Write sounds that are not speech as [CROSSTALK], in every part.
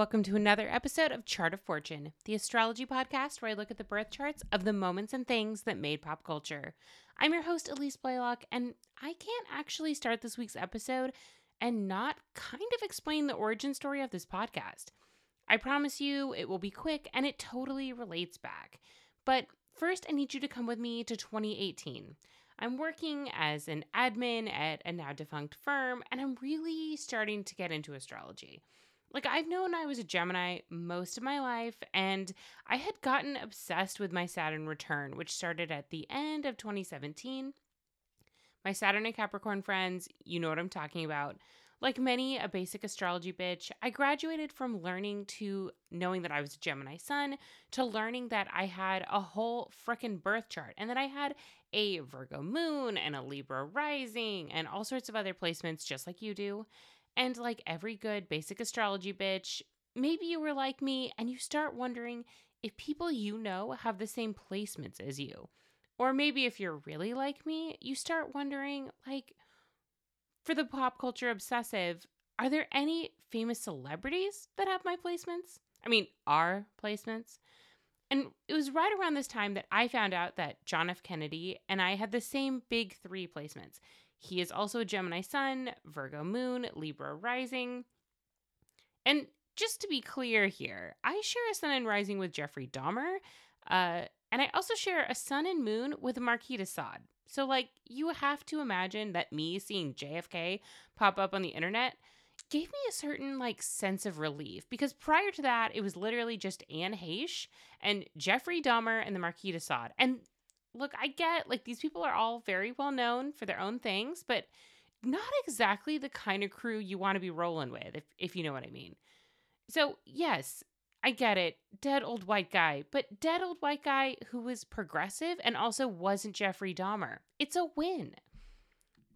Welcome to another episode of Chart of Fortune, the astrology podcast where I look at the birth charts of the moments and things that made pop culture. I'm your host, Elise Blaylock, and I can't actually start this week's episode and not kind of explain the origin story of this podcast. I promise you it will be quick and it totally relates back. But first, I need you to come with me to 2018. I'm working as an admin at a now defunct firm, and I'm really starting to get into astrology. Like, I've known I was a Gemini most of my life, and I had gotten obsessed with my Saturn return, which started at the end of 2017. My Saturn and Capricorn friends, you know what I'm talking about. Like many a basic astrology bitch, I graduated from learning to knowing that I was a Gemini sun to learning that I had a whole frickin' birth chart and that I had a Virgo moon and a Libra rising and all sorts of other placements just like you do. And like every good basic astrology bitch, maybe you were like me and you start wondering if people you know have the same placements as you. Or maybe if you're really like me, you start wondering like, for the pop culture obsessive, are there any famous celebrities that have my placements? I mean, our placements? And it was right around this time that I found out that John F. Kennedy and I had the same big three placements. He is also a Gemini Sun, Virgo Moon, Libra Rising. And just to be clear here, I share a Sun and Rising with Jeffrey Dahmer, uh, and I also share a Sun and Moon with Marquis de Sade. So, like, you have to imagine that me seeing JFK pop up on the internet gave me a certain like sense of relief because prior to that it was literally just Anne Heche and Jeffrey Dahmer and the Marquis de Sade. And look, I get like these people are all very well known for their own things, but not exactly the kind of crew you want to be rolling with, if if you know what I mean. So yes, I get it, dead old white guy, but dead old white guy who was progressive and also wasn't Jeffrey Dahmer. It's a win.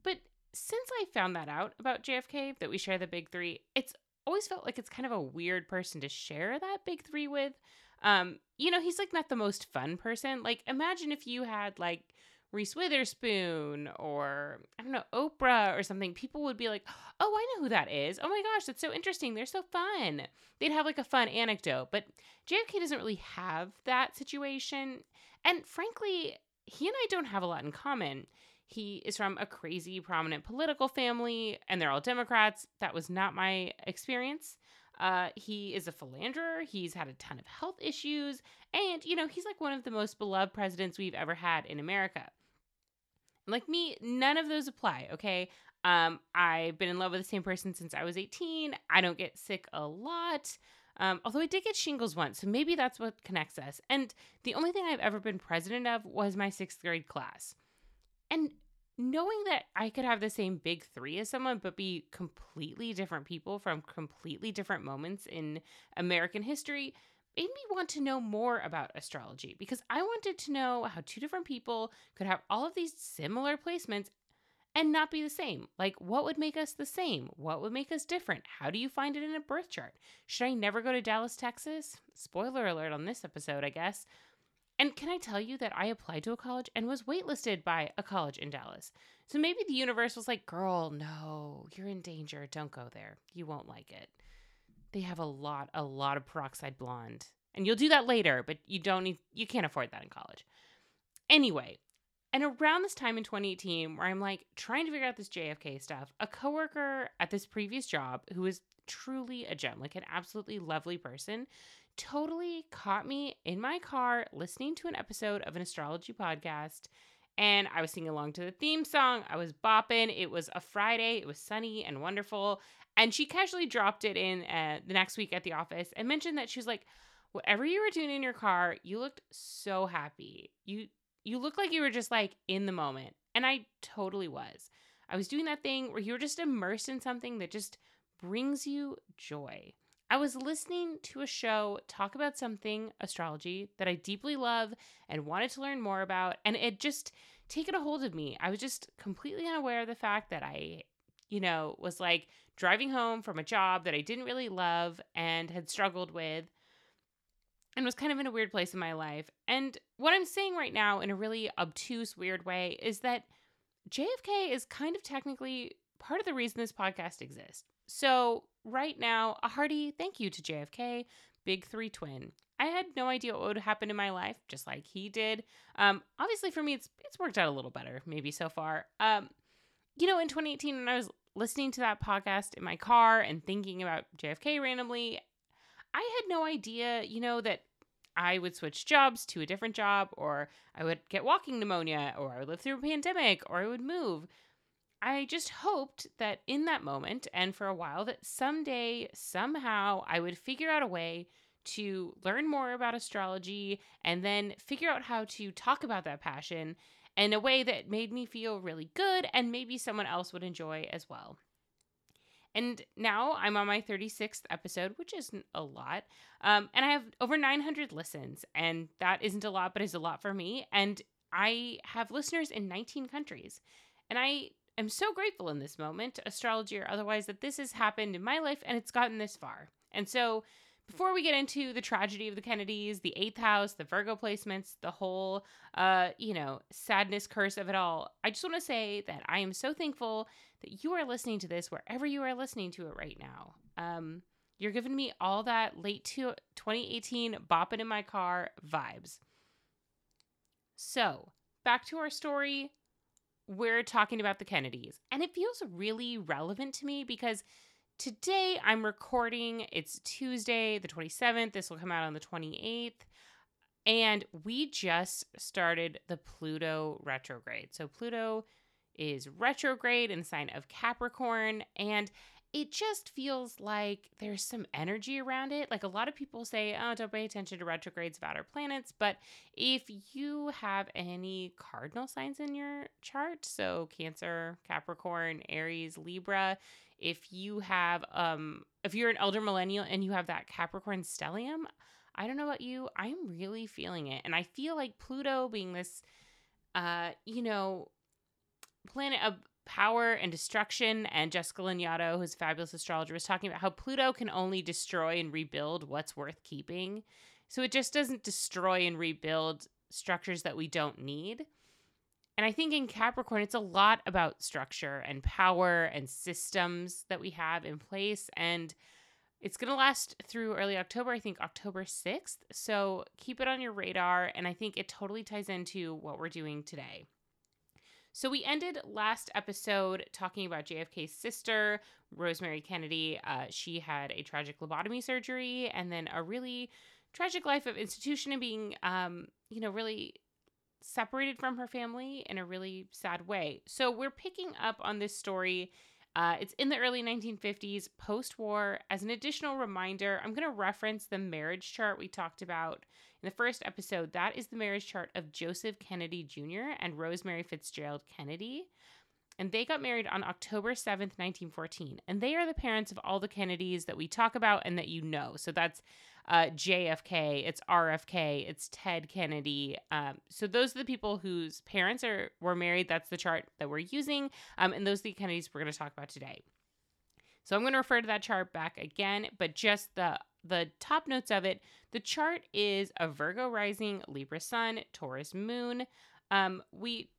But since I found that out about JFK, that we share the big three, it's always felt like it's kind of a weird person to share that big three with. Um, you know, he's like not the most fun person. Like, imagine if you had like Reese Witherspoon or I don't know, Oprah or something. People would be like, oh, I know who that is. Oh my gosh, that's so interesting. They're so fun. They'd have like a fun anecdote. But JFK doesn't really have that situation. And frankly, he and I don't have a lot in common. He is from a crazy prominent political family and they're all Democrats. That was not my experience. Uh, he is a philanderer. He's had a ton of health issues. And, you know, he's like one of the most beloved presidents we've ever had in America. Like me, none of those apply, okay? Um, I've been in love with the same person since I was 18. I don't get sick a lot. Um, although I did get shingles once, so maybe that's what connects us. And the only thing I've ever been president of was my sixth grade class. And knowing that I could have the same big three as someone, but be completely different people from completely different moments in American history made me want to know more about astrology because I wanted to know how two different people could have all of these similar placements and not be the same. Like, what would make us the same? What would make us different? How do you find it in a birth chart? Should I never go to Dallas, Texas? Spoiler alert on this episode, I guess. And can I tell you that I applied to a college and was waitlisted by a college in Dallas? So maybe the universe was like, girl, no, you're in danger. Don't go there. You won't like it. They have a lot, a lot of peroxide blonde. And you'll do that later, but you don't need, you can't afford that in college. Anyway, and around this time in 2018, where I'm like trying to figure out this JFK stuff, a coworker at this previous job who was truly a gem, like an absolutely lovely person, totally caught me in my car listening to an episode of an astrology podcast. And I was singing along to the theme song. I was bopping. It was a Friday. It was sunny and wonderful. And she casually dropped it in uh, the next week at the office and mentioned that she was like, whatever you were doing in your car, you looked so happy. You you looked like you were just like in the moment. And I totally was. I was doing that thing where you're just immersed in something that just brings you joy. I was listening to a show talk about something, astrology, that I deeply love and wanted to learn more about. And it just taken a hold of me. I was just completely unaware of the fact that I, you know, was like driving home from a job that I didn't really love and had struggled with and was kind of in a weird place in my life. And what I'm saying right now, in a really obtuse, weird way, is that JFK is kind of technically part of the reason this podcast exists. So, right now, a hearty thank you to JFK, Big Three Twin. I had no idea what would happen in my life, just like he did. Um, obviously, for me, it's it's worked out a little better, maybe so far. Um, you know, in 2018, when I was listening to that podcast in my car and thinking about JFK randomly, I had no idea, you know, that I would switch jobs to a different job, or I would get walking pneumonia, or I would live through a pandemic, or I would move. I just hoped that in that moment and for a while that someday, somehow, I would figure out a way to learn more about astrology and then figure out how to talk about that passion in a way that made me feel really good and maybe someone else would enjoy as well. And now I'm on my 36th episode, which isn't a lot. Um, and I have over 900 listens. And that isn't a lot, but is a lot for me. And I have listeners in 19 countries. And I am so grateful in this moment, astrology or otherwise, that this has happened in my life and it's gotten this far. And so before we get into the tragedy of the Kennedys, the eighth house, the Virgo placements, the whole, uh, you know, sadness curse of it all, I just want to say that I am so thankful that you are listening to this wherever you are listening to it right now. Um, you're giving me all that late to 2018 bopping in my car vibes. So, back to our story. We're talking about the Kennedys, and it feels really relevant to me because Today I'm recording. It's Tuesday, the 27th. This will come out on the 28th. And we just started the Pluto retrograde. So Pluto is retrograde in sign of Capricorn. And it just feels like there's some energy around it. Like a lot of people say, oh, don't pay attention to retrogrades about our planets. But if you have any cardinal signs in your chart, so Cancer, Capricorn, Aries, Libra, if you have um if you're an elder millennial and you have that Capricorn stellium, I don't know about you, I'm really feeling it. And I feel like Pluto being this uh, you know, planet of power and destruction and Jessica Lanyadoo, who's a fabulous astrologer, was talking about how Pluto can only destroy and rebuild what's worth keeping. So it just doesn't destroy and rebuild structures that we don't need. And I think in Capricorn, it's a lot about structure and power and systems that we have in place. And it's going to last through early October, I think October 6th. So keep it on your radar. And I think it totally ties into what we're doing today. So we ended last episode talking about JFK's sister, Rosemary Kennedy. Uh, she had a tragic lobotomy surgery and then a really tragic life of institution and being, um, you know, really separated from her family in a really sad way. So we're picking up on this story. Uh, it's in the early 1950s, post war. As an additional reminder, I'm going to reference the marriage chart we talked about in the first episode. That is the marriage chart of Joseph Kennedy Jr. and Rosemary Fitzgerald Kennedy. And they got married on October 7th, 1914. And they are the parents of all the Kennedys that we talk about and that you know. So that's uh, JFK, it's RFK, it's Ted Kennedy. Um, so those are the people whose parents are were married. That's the chart that we're using, um, and those are the Kennedys we're going to talk about today. So I'm going to refer to that chart back again, but just the the top notes of it. The chart is a Virgo rising, Libra sun, Taurus moon. Um, we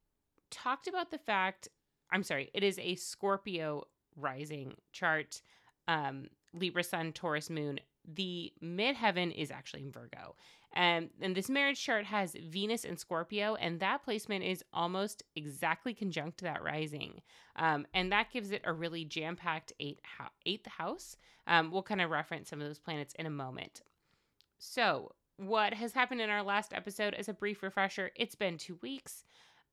talked about the fact. I'm sorry, it is a Scorpio rising chart. Um, Libra sun, Taurus moon, the midheaven is actually in Virgo. And, and this marriage chart has Venus and Scorpio, and that placement is almost exactly conjunct to that rising. Um, and that gives it a really jam packed eighth, eighth house. Um, we'll kind of reference some of those planets in a moment. So, what has happened in our last episode, as a brief refresher, it's been two weeks.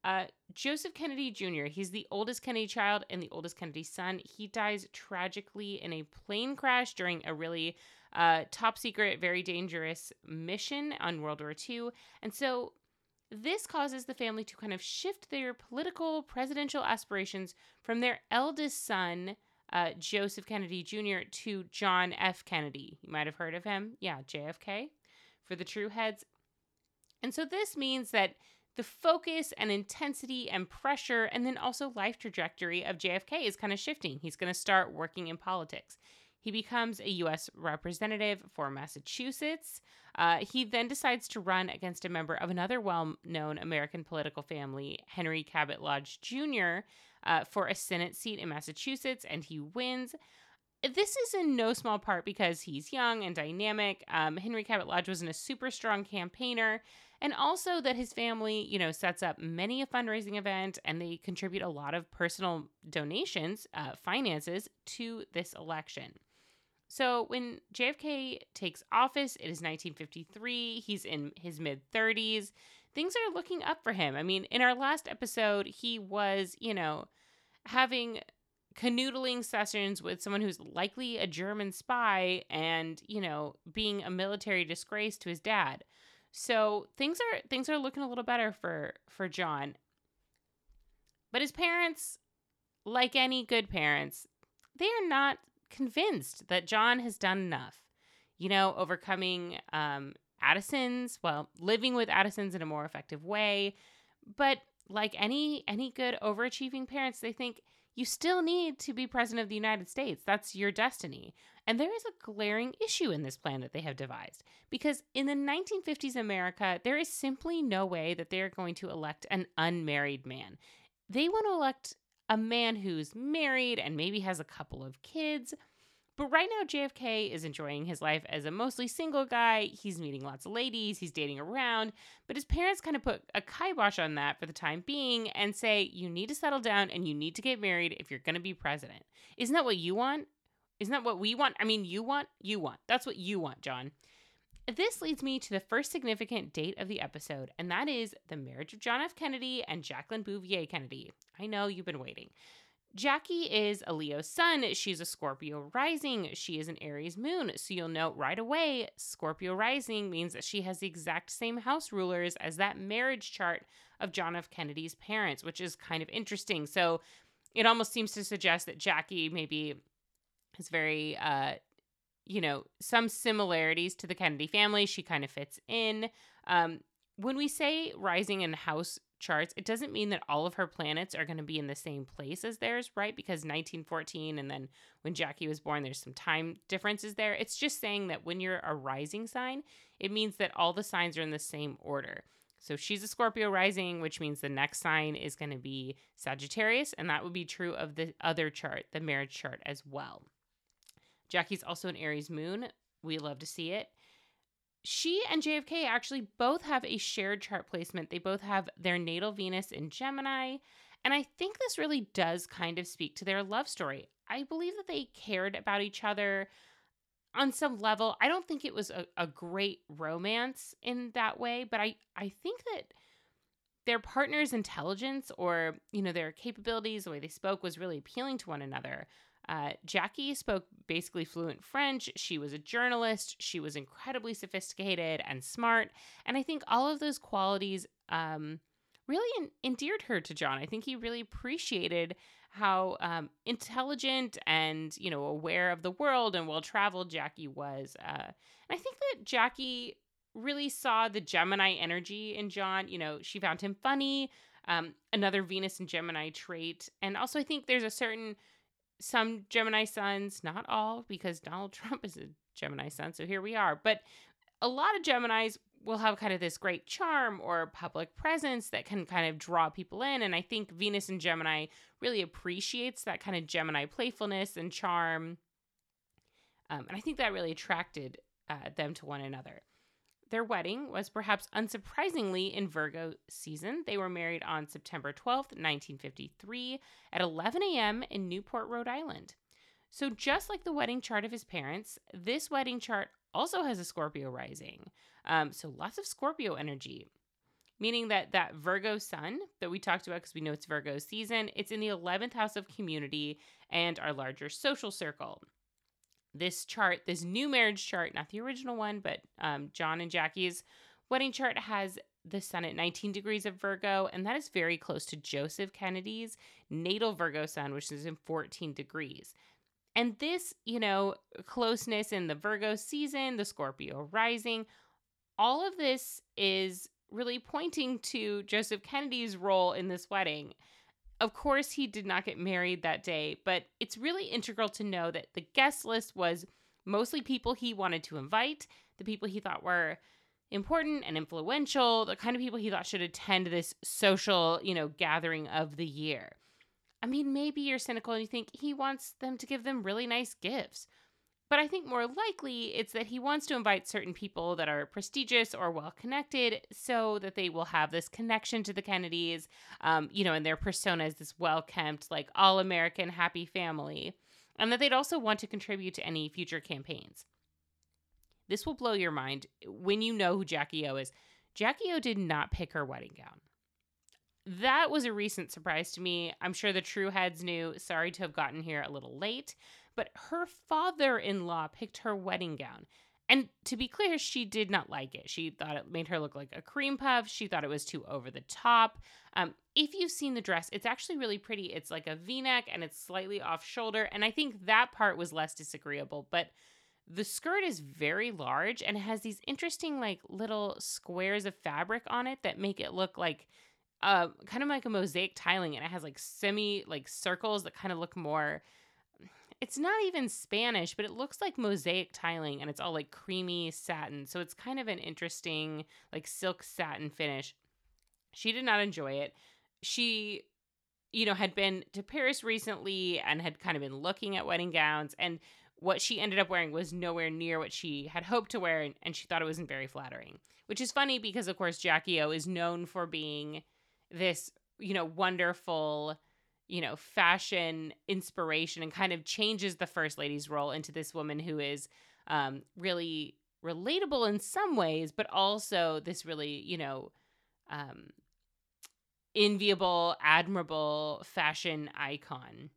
Uh, Joseph Kennedy Jr., he's the oldest Kennedy child and the oldest Kennedy son. He dies tragically in a plane crash during a really uh, top secret, very dangerous mission on World War II. And so this causes the family to kind of shift their political presidential aspirations from their eldest son, uh, Joseph Kennedy Jr., to John F. Kennedy. You might have heard of him. Yeah, JFK for the true heads. And so this means that the focus and intensity and pressure, and then also life trajectory of JFK is kind of shifting. He's going to start working in politics. He becomes a U.S. representative for Massachusetts. Uh, he then decides to run against a member of another well known American political family, Henry Cabot Lodge Jr., uh, for a Senate seat in Massachusetts, and he wins. this is in no small part because he's young and dynamic. Um, Henry Cabot Lodge wasn't a super strong campaigner, and also that his family, you know, sets up many a fundraising event and they contribute a lot of personal donations, uh, finances to this election. So when JFK takes office, it is 1953. He's in his mid 30s. Things are looking up for him. I mean, in our last episode, he was, you know, having canoodling sessions with someone who's likely a German spy and, you know, being a military disgrace to his dad. So things are things are looking a little better for for John. But his parents, like any good parents, they are not convinced that John has done enough. You know, overcoming um, Addison's, well, living with Addison's in a more effective way. But like any any good overachieving parents, they think you still need to be president of the United States. That's your destiny. And there is a glaring issue in this plan that they have devised because in the 1950s America, there is simply no way that they are going to elect an unmarried man. They want to elect a man who's married and maybe has a couple of kids. But right now, JFK is enjoying his life as a mostly single guy. He's meeting lots of ladies, he's dating around. But his parents kind of put a kibosh on that for the time being and say, you need to settle down and you need to get married if you're going to be president. Isn't that what you want? Isn't that what we want? I mean, you want, you want. That's what you want, John. This leads me to the first significant date of the episode, and that is the marriage of John F. Kennedy and Jacqueline Bouvier Kennedy. I know you've been waiting. Jackie is a Leo sun. She's a Scorpio rising. She is an Aries moon. So you'll note right away Scorpio rising means that she has the exact same house rulers as that marriage chart of John F. Kennedy's parents, which is kind of interesting. So it almost seems to suggest that Jackie maybe is very, uh, you know, some similarities to the Kennedy family. She kind of fits in. Um, when we say rising in house charts, it doesn't mean that all of her planets are going to be in the same place as theirs, right? Because 1914 and then when Jackie was born, there's some time differences there. It's just saying that when you're a rising sign, it means that all the signs are in the same order. So she's a Scorpio rising, which means the next sign is going to be Sagittarius, and that would be true of the other chart, the marriage chart as well. Jackie's also an Aries moon. We love to see it she and JFK actually both have a shared chart placement. They both have their natal Venus in Gemini. And I think this really does kind of speak to their love story. I believe that they cared about each other on some level. I don't think it was a, a great romance in that way, but I, I think that their partner's intelligence or, you know, their capabilities, the way they spoke was really appealing to one another. Uh, Jackie spoke basically fluent French. She was a journalist. She was incredibly sophisticated and smart. And I think all of those qualities um, really endeared her to John. I think he really appreciated how um, intelligent and you know aware of the world and well traveled Jackie was. Uh, and I think that Jackie really saw the Gemini energy in John. You know, she found him funny. Um, another Venus and Gemini trait, and also I think there's a certain some Gemini suns, not all, because Donald [LAUGHS] Trump is a Gemini sun. So here we are. But a lot of Geminis will have kind of this great charm or public presence that can kind of draw people in. And I think Venus and Gemini really appreciates that kind of Gemini playfulness and charm. Um, and I think that really attracted uh, them to one another. Their wedding was perhaps unsurprisingly in Virgo season. They were married on September 12th, 1953, at 11 a.m. in Newport, Rhode Island. So, just like the wedding chart of his parents, this wedding chart also has a Scorpio rising. Um, so, lots of Scorpio energy, meaning that that Virgo sun that we talked about, because we know it's Virgo season, it's in the 11th house of community and our larger social circle this chart, this new marriage chart, not the original one, but um, John and Jackie's wedding chart has the sun at 19 degrees of Virgo, and that is very close to Joseph Kennedy's natal Virgo sun, which is in 14 degrees. And this, you know, closeness in the Virgo season, the Scorpio rising, all of this is really pointing to Joseph Kennedy's role in this wedding. Of course, he did not get married that day, but it's really integral to know that the guest list was mostly people he wanted to invite, the people he thought were important and influential, the kind of people he thought should attend this social, you know, gathering of the year. I mean, maybe you're cynical and you think he wants them to give them really nice gifts. But I think more likely it's that he wants to invite certain people that are prestigious or well connected so that they will have this connection to the Kennedys, um, you know, and their persona is this well kempt, like all American happy family, and that they'd also want to contribute to any future campaigns. This will blow your mind when you know who Jackie O is. Jackie O did not pick her wedding gown. That was a recent surprise to me. I'm sure the true heads knew. Sorry to have gotten here a little late but her father in law picked her wedding gown. And to be clear, she did not like it. She thought it made her look like a cream puff. She thought it was too over the top. Um, if you've seen the dress, it's actually really pretty. It's like a v neck and it's slightly off shoulder. And I think that part was less disagreeable. But the skirt is very large and has these interesting, like, little squares of fabric on it that make it look like uh, kind of like a mosaic tiling. And it has like semi, like, circles that kind of look more it's not even Spanish, but it looks like mosaic tiling and it's all like creamy satin. So it's kind of an interesting, like silk satin finish. She did not enjoy it. She, you know, had been to Paris recently and had kind of been looking at wedding gowns. And what she ended up wearing was nowhere near what she had hoped to wear. And she thought it wasn't very flattering, which is funny because, of course, Jackie O is known for being this, you know, wonderful you know, fashion inspiration and kind of changes the first lady's role into this woman who is um, really relatable in some ways, but also this really, you know, um, enviable, admirable fashion icon.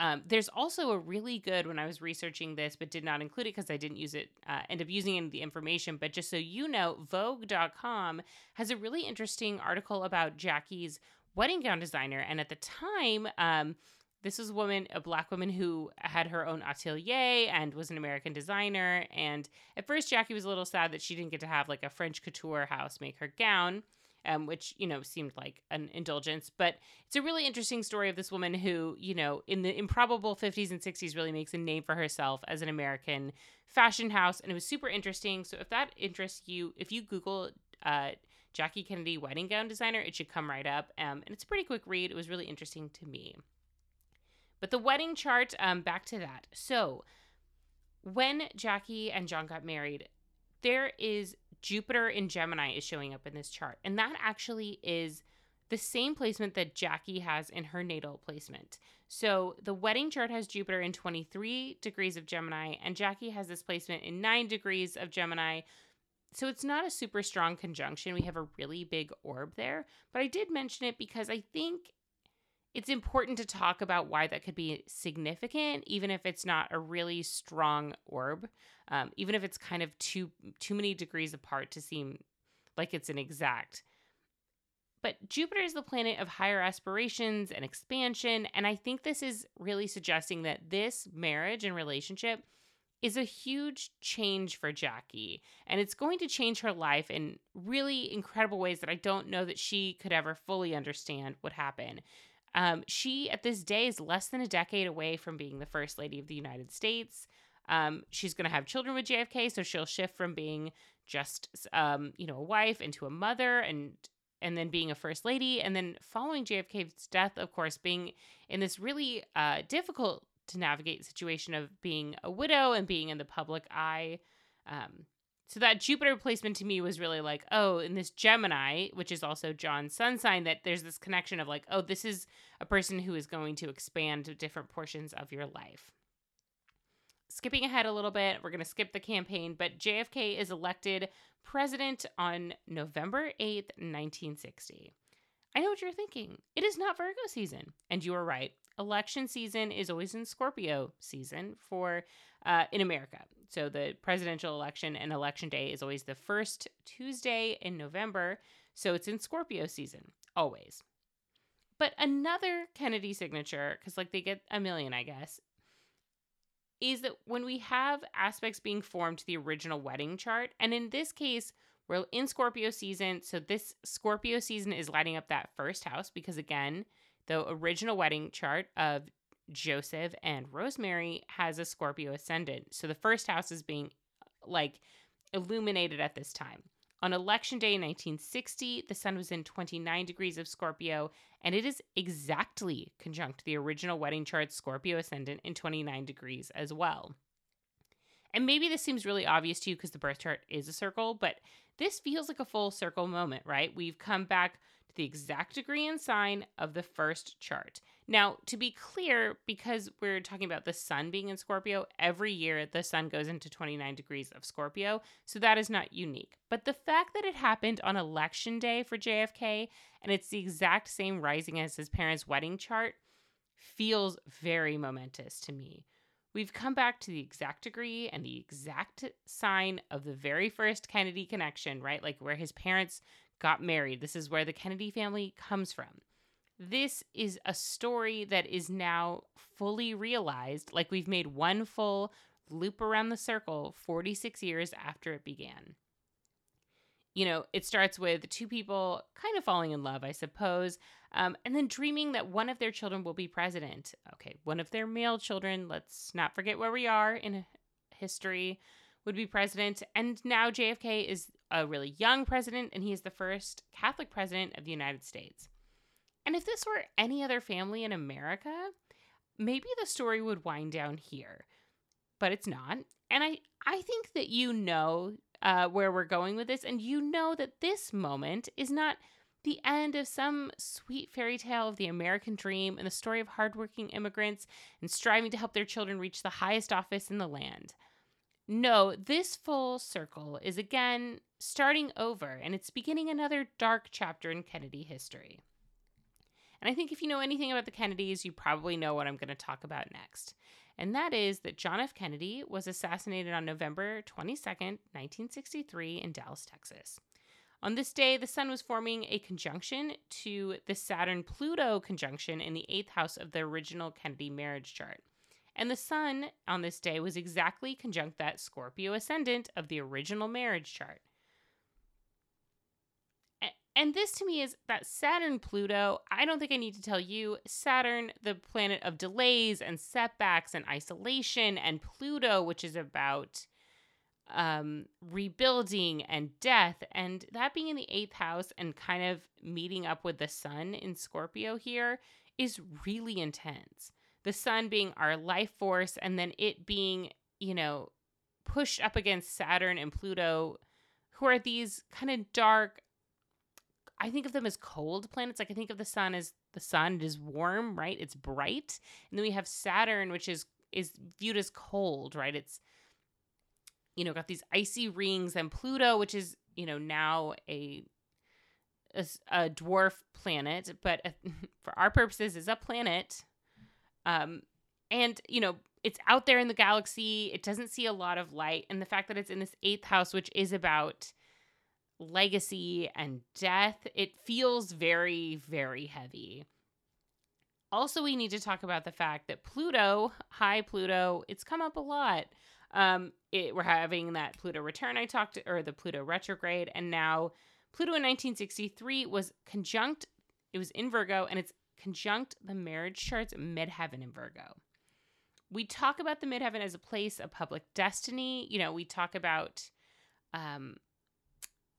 Um, there's also a really good when I was researching this, but did not include it because I didn't use it, uh, end up using it in the information. But just so you know, Vogue.com has a really interesting article about Jackie's wedding gown designer. And at the time, um, this was a woman, a black woman who had her own atelier and was an American designer. And at first, Jackie was a little sad that she didn't get to have like a French couture house make her gown. Um, which you know seemed like an indulgence, but it's a really interesting story of this woman who, you know, in the improbable 50s and 60s, really makes a name for herself as an American fashion house, and it was super interesting. So if that interests you, if you Google uh, Jackie Kennedy wedding gown designer. It should come right up. Um, and it's a pretty quick read. It was really interesting to me. But the wedding chart, um, back to that. So when Jackie and John got married, there is Jupiter in Gemini is showing up in this chart. And that actually is the same placement that Jackie has in her natal placement. So the wedding chart has Jupiter in 23 degrees of Gemini, and Jackie has this placement in 9 degrees of Gemini so it's not a super strong conjunction. We have a really big orb there, but I did mention it because I think it's important to talk about why that could be significant, even if it's not a really strong orb, um, even if it's kind of too too many degrees apart to seem like it's an exact. But Jupiter is the planet of higher aspirations and expansion, and I think this is really suggesting that this marriage and relationship is a huge change for Jackie. And it's going to change her life in really incredible ways that I don't know that she could ever fully understand what happened. Um, she, at this day, is less than a decade away from being the First Lady of the United States. Um, she's going to have children with JFK, so she'll shift from being just, um, you know, a wife into a mother and and then being a first lady and then following JFK's death of course being in this really uh, difficult to navigate the situation of being a widow and being in the public eye. Um, so that Jupiter placement to me was really like, oh, in this Gemini, which is also John's sun sign, that there's this connection of like, oh, this is a person who is going to expand different portions of your life. Skipping ahead a little bit, we're going to skip the campaign, but JFK is elected president on November 8th, 1960. I know what you're thinking. It is not Virgo season. And you are right election season is always in Scorpio season for uh, in America. So the presidential election and election day is always the first Tuesday in November. So it's in Scorpio season always. But another Kennedy signature, because like they get a million, I guess, is that when we have aspects being formed to the original wedding chart, and in this case, we're in Scorpio season. So this Scorpio season is lighting up that first house because again, the original wedding chart of Joseph and Rosemary has a Scorpio ascendant. So the first house is being like illuminated at this time. On election day in 1960, the sun was in 29 degrees of Scorpio, and it is exactly conjunct the original wedding chart Scorpio ascendant in 29 degrees as well. And maybe this seems really obvious to you because the birth chart is a circle, but this feels like a full circle moment, right? We've come back the exact degree and sign of the first chart. Now, to be clear, because we're talking about the sun being in Scorpio, every year the sun goes into 29 degrees of Scorpio, so that is not unique. But the fact that it happened on election day for JFK and it's the exact same rising as his parents' wedding chart feels very momentous to me. We've come back to the exact degree and the exact sign of the very first Kennedy connection, right? Like where his parents got married. This is where the Kennedy family comes from. This is a story that is now fully realized, like we've made one full loop around the circle 46 years after it began you know, it starts with two people kind of falling in love, I suppose, um, and then dreaming that one of their children will be president. Okay, one of their male children, let's not forget where we are in history, would be president. And now JFK is a really young president, and he is the first Catholic president of the United States. And if this were any other family in America, maybe the story would wind down here. But it's not. And I, I think that you know uh, where we're going with this. And you know that this moment is not the end of some sweet fairy tale of the American dream and the story of hardworking immigrants and striving to help their children reach the highest office in the land. No, this full circle is again starting over and it's beginning another dark chapter in Kennedy history. And I think if you know anything about the Kennedys, you probably know what I'm going to talk about next and that is that John F. Kennedy was assassinated on November 22nd, 1963, in Dallas, Texas. On this day, the sun was forming a conjunction to the Saturn Pluto conjunction in the eighth house of the original Kennedy marriage chart. And the sun on this day was exactly conjunct that Scorpio ascendant of the original marriage chart. And this to me is that Saturn Pluto, I don't think I need to tell you, Saturn, the planet of delays and setbacks and isolation, and Pluto, which is about um, rebuilding and death, and that being in the eighth house and kind of meeting up with the sun in Scorpio here is really intense. The sun being our life force, and then it being, you know, pushed up against Saturn and Pluto, who are these kind of dark, I think of them as cold planets. Like I think of the sun as the sun. It is warm, right? It's bright, and then we have Saturn, which is is viewed as cold, right? It's you know got these icy rings, and Pluto, which is you know now a a, a dwarf planet, but [LAUGHS] for our purposes is a planet. Um, and you know it's out there in the galaxy. It doesn't see a lot of light, and the fact that it's in this eighth house, which is about legacy and death, it feels very, very heavy. Also, we need to talk about the fact that Pluto, hi Pluto, it's come up a lot. Um, it, we're having that Pluto return I talked, to, or the Pluto retrograde, and now Pluto in 1963 was conjunct. It was in Virgo, and it's conjunct the marriage chart's midheaven in Virgo. We talk about the midheaven as a place of public destiny. You know, we talk about um,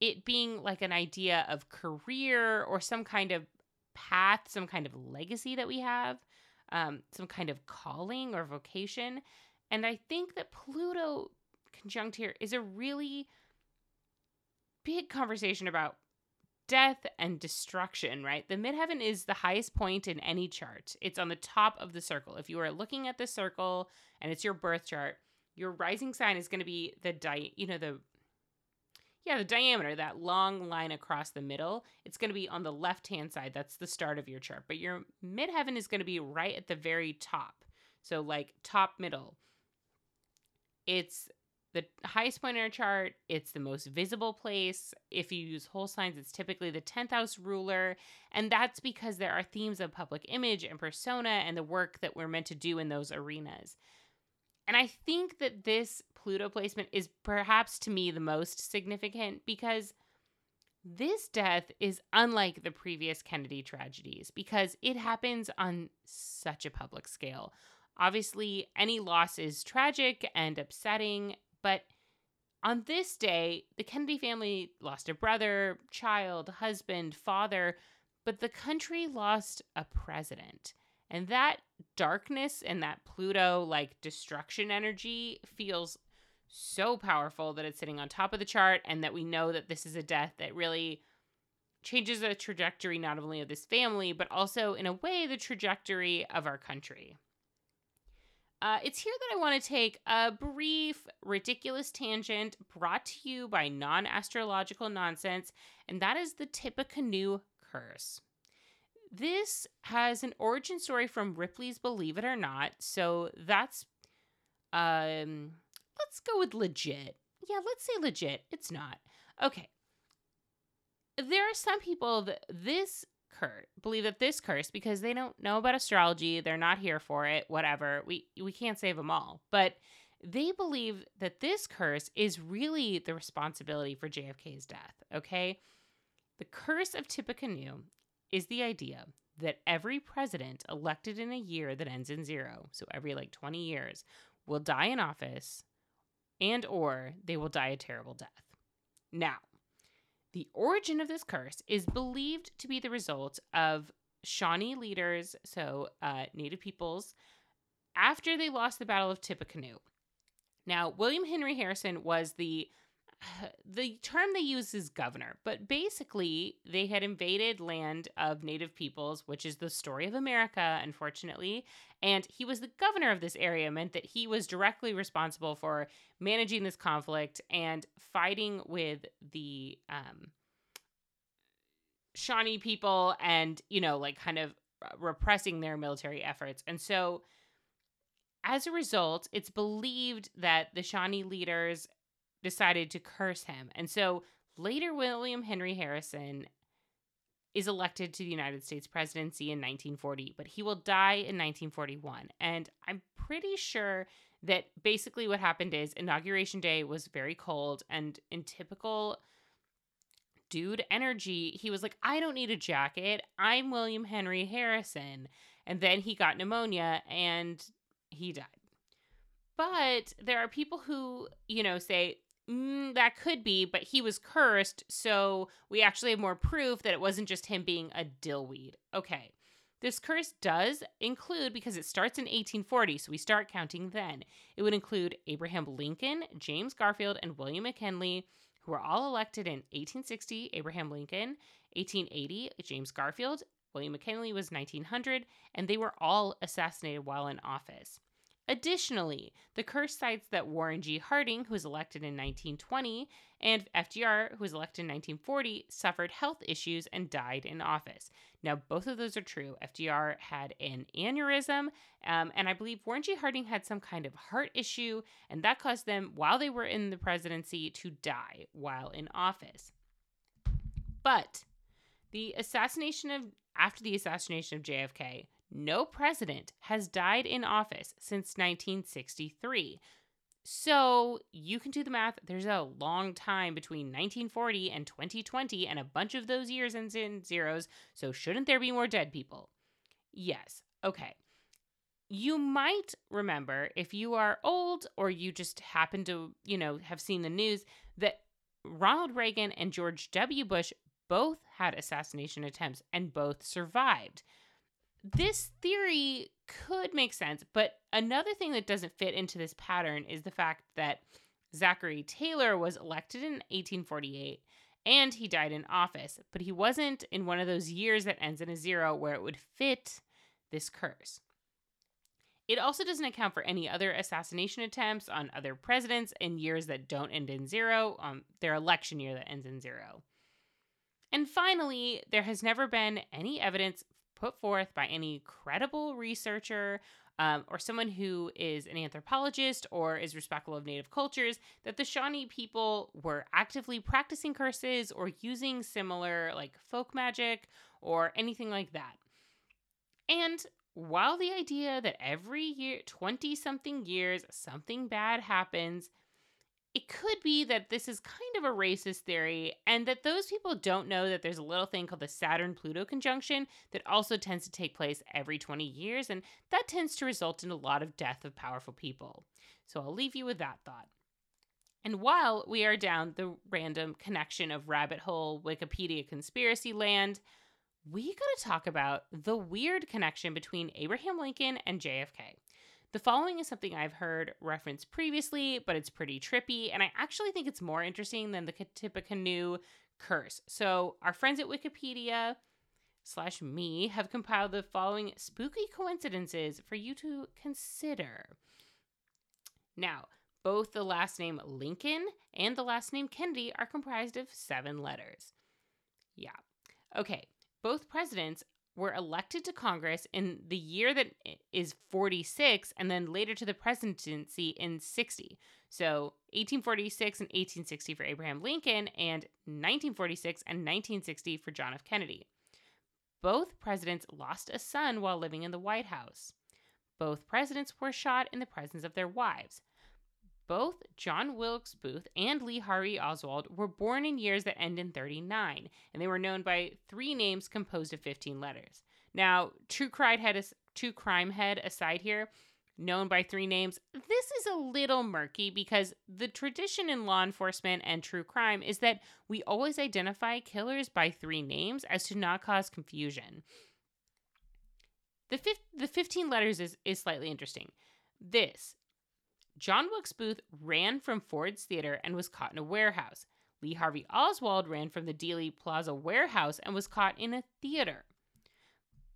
it being like an idea of career or some kind of path, some kind of legacy that we have, um, some kind of calling or vocation. And I think that Pluto conjunct here is a really big conversation about death and destruction, right? The midheaven is the highest point in any chart. It's on the top of the circle. If you are looking at the circle and it's your birth chart, your rising sign is going to be the di- you know the yeah, the diameter, that long line across the middle, it's going to be on the left hand side. That's the start of your chart. But your midheaven is going to be right at the very top. So, like top middle. It's the highest point in our chart. It's the most visible place. If you use whole signs, it's typically the 10th house ruler. And that's because there are themes of public image and persona and the work that we're meant to do in those arenas. And I think that this Pluto placement is perhaps to me the most significant because this death is unlike the previous Kennedy tragedies because it happens on such a public scale. Obviously, any loss is tragic and upsetting, but on this day, the Kennedy family lost a brother, child, husband, father, but the country lost a president. And that darkness and that Pluto like destruction energy feels so powerful that it's sitting on top of the chart and that we know that this is a death that really changes the trajectory not only of this family but also in a way the trajectory of our country. Uh, it's here that I want to take a brief, ridiculous tangent brought to you by non astrological nonsense, and that is the Tippecanoe curse. This has an origin story from Ripley's Believe It or Not, so that's um let's go with legit. Yeah, let's say legit. It's not. Okay. There are some people that this curse believe that this curse because they don't know about astrology, they're not here for it, whatever. We we can't save them all. But they believe that this curse is really the responsibility for JFK's death, okay? The curse of Tippecanoe is the idea that every president elected in a year that ends in 0, so every like 20 years, will die in office and or they will die a terrible death. Now, the origin of this curse is believed to be the result of Shawnee leaders, so uh, Native peoples, after they lost the Battle of Tippecanoe. Now, William Henry Harrison was the [SIGHS] the term they use is governor, but basically they had invaded land of native peoples, which is the story of America, unfortunately. And he was the governor of this area, meant that he was directly responsible for managing this conflict and fighting with the um, Shawnee people and, you know, like kind of repressing their military efforts. And so as a result, it's believed that the Shawnee leaders decided to curse him. And so later, William Henry Harrison is elected to the United States presidency in 1940, but he will die in 1941. And I'm pretty sure that basically what happened is inauguration day was very cold and in typical dude energy, he was like, I don't need a jacket. I'm William Henry Harrison. And then he got pneumonia and he died. But there are people who, you know, say, mm, that could be, but he was cursed, so we actually have more proof that it wasn't just him being a dillweed. Okay. This curse does include, because it starts in 1840, so we start counting then. It would include Abraham Lincoln, James Garfield, and William McKinley, who were all elected in 1860, Abraham Lincoln, 1880, James Garfield, William McKinley was 1900, and they were all assassinated while in office. Additionally, the curse cites that Warren G. Harding, who was elected in 1920, and FDR, who was elected in 1940, suffered health issues and died in office. Now, both of those are true. FDR had an aneurysm, um, and I believe Warren G. Harding had some kind of heart issue, and that caused them, while they were in the presidency, to die while in office. But the assassination of after the assassination of JFK, no president has died in office since 1963. So you can do the math. There's a long time between 1940 and 2020, and a bunch of those years in zeros. So shouldn't there be more dead people? Yes. Okay. You might remember if you are old or you just happen to, you know, have seen the news that Ronald Reagan and George W. Bush both had assassination attempts and both survived this theory could make sense, but another thing that doesn't fit into this pattern is the fact that Zachary Taylor was elected in 1848 and he died in office, but he wasn't in one of those years that ends in a zero where it would fit this curse. It also doesn't account for any other assassination attempts on other presidents in years that don't end in zero, um, their election year that ends in zero. And finally, there has never been any evidence put forth by any credible researcher um, or someone who is an anthropologist or is respectful of native cultures that the Shawnee people were actively practicing curses or using similar like folk magic or anything like that. And while the idea that every year, 20 something years, something bad happens it could be that this is kind of a racist theory and that those people don't know that there's a little thing called the Saturn Pluto conjunction that also tends to take place every 20 years, and that tends to result in a lot of death of powerful people. So I'll leave you with that thought. And while we are down the random connection of rabbit hole Wikipedia conspiracy land, we got to talk about the weird connection between Abraham Lincoln and JFK. The following is something I've heard referenced previously, but it's pretty trippy, and I actually think it's more interesting than the Tippecanoe curse. So, our friends at Wikipedia slash me have compiled the following spooky coincidences for you to consider. Now, both the last name Lincoln and the last name Kennedy are comprised of seven letters. Yeah. Okay, both presidents were elected to Congress in the year that is 46 and then later to the presidency in 60. So 1846 and 1860 for Abraham Lincoln and 1946 and 1960 for John F. Kennedy. Both presidents lost a son while living in the White House. Both presidents were shot in the presence of their wives. Both John Wilkes Booth and Lee Harvey Oswald were born in years that end in 39, and they were known by three names composed of 15 letters. Now, true crime head, true crime head aside here, known by three names, this is a little murky because the tradition in law enforcement and true crime is that we always identify killers by three names as to not cause confusion. The, fif- the 15 letters is, is slightly interesting. This John Wilkes Booth ran from Ford's Theater and was caught in a warehouse. Lee Harvey Oswald ran from the Dealey Plaza warehouse and was caught in a theater.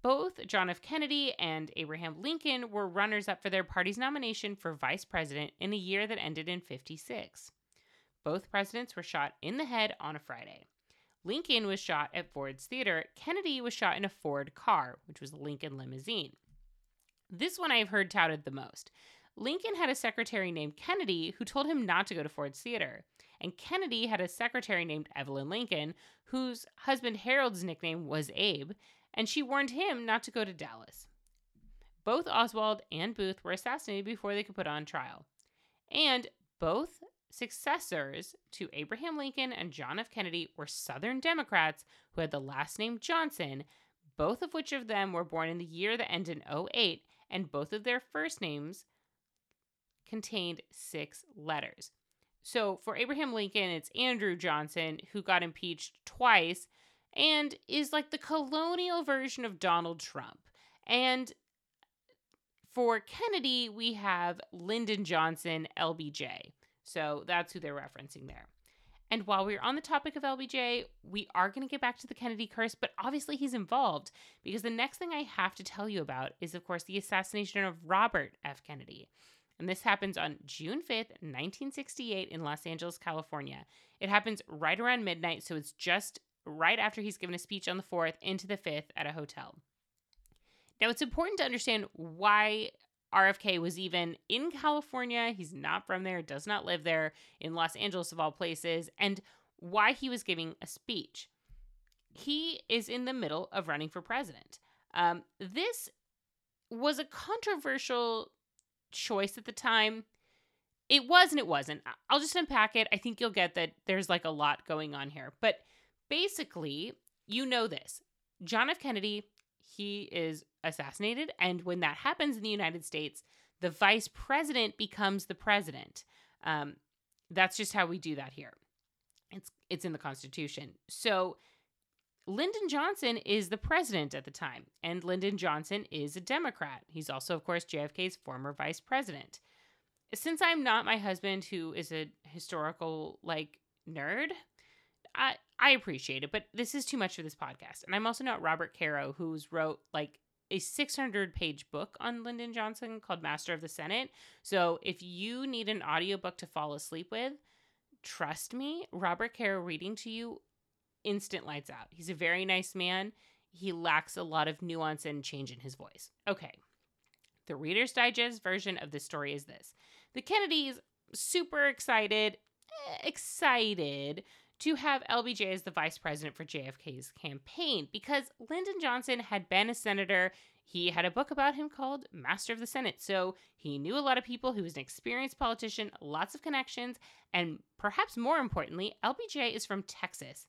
Both John F. Kennedy and Abraham Lincoln were runners up for their party's nomination for vice president in a year that ended in 56. Both presidents were shot in the head on a Friday. Lincoln was shot at Ford's Theater. Kennedy was shot in a Ford car, which was a Lincoln limousine. This one I've heard touted the most. Lincoln had a secretary named Kennedy who told him not to go to Ford's Theater. And Kennedy had a secretary named Evelyn Lincoln, whose husband Harold's nickname was Abe, and she warned him not to go to Dallas. Both Oswald and Booth were assassinated before they could put on trial. And both successors to Abraham Lincoln and John F. Kennedy were Southern Democrats who had the last name Johnson, both of which of them were born in the year that ended in 08, and both of their first names contained six letters. So for Abraham Lincoln, it's Andrew Johnson, who got impeached twice and is like the colonial version of Donald Trump. And for Kennedy, we have Lyndon Johnson, LBJ. So that's who they're referencing there. And while we're on the topic of LBJ, we are going to get back to the Kennedy curse, but obviously he's involved because the next thing I have to tell you about is, of course, the assassination of Robert F. Kennedy and this happens on June 5th, 1968, in Los Angeles, California. It happens right around midnight, so it's just right after he's given a speech on the 4th into the 5th at a hotel. Now, it's important to understand why RFK was even in California. He's not from there, does not live there, in Los Angeles, of all places, and why he was giving a speech. He is in the middle of running for president. Um, this was a controversial choice at the time. It was and it wasn't. I'll just unpack it. I think you'll get that there's like a lot going on here. But basically, you know this John F. Kennedy, he is assassinated. And when that happens in the United States, the vice president becomes the president. Um, that's just how we do that here. It's it's in the Constitution. So Lyndon Johnson is the president at the time, and Lyndon Johnson is a Democrat. He's also, of course, JFK's former vice president. Since I'm not my husband, who is a historical like nerd, I I appreciate it, but this is too much for this podcast. And I'm also not Robert Caro, who's wrote like a 600 page book on Lyndon Johnson called Master of the Senate. So if you need an audiobook to fall asleep with, trust me, Robert Caro reading to you instant lights out. He's a very nice man. He lacks a lot of nuance and change in his voice. Okay. The Reader's Digest version of the story is this The Kennedys, super excited, eh, excited to have LBJ as the vice president for JFK's campaign because Lyndon Johnson had been a senator. He had a book about him called Master of the Senate. So he knew a lot of people. He was an experienced politician, lots of connections, and perhaps more importantly, LBJ is from Texas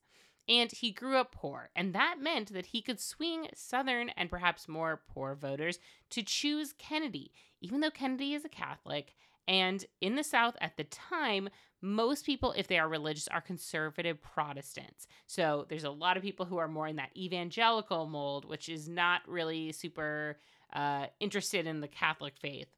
and he grew up poor, and that meant that he could swing Southern and perhaps more poor voters to choose Kennedy, even though Kennedy is a Catholic. And in the South at the time, most people, if they are religious, are conservative Protestants. So there's a lot of people who are more in that evangelical mold, which is not really super uh, interested in the Catholic faith.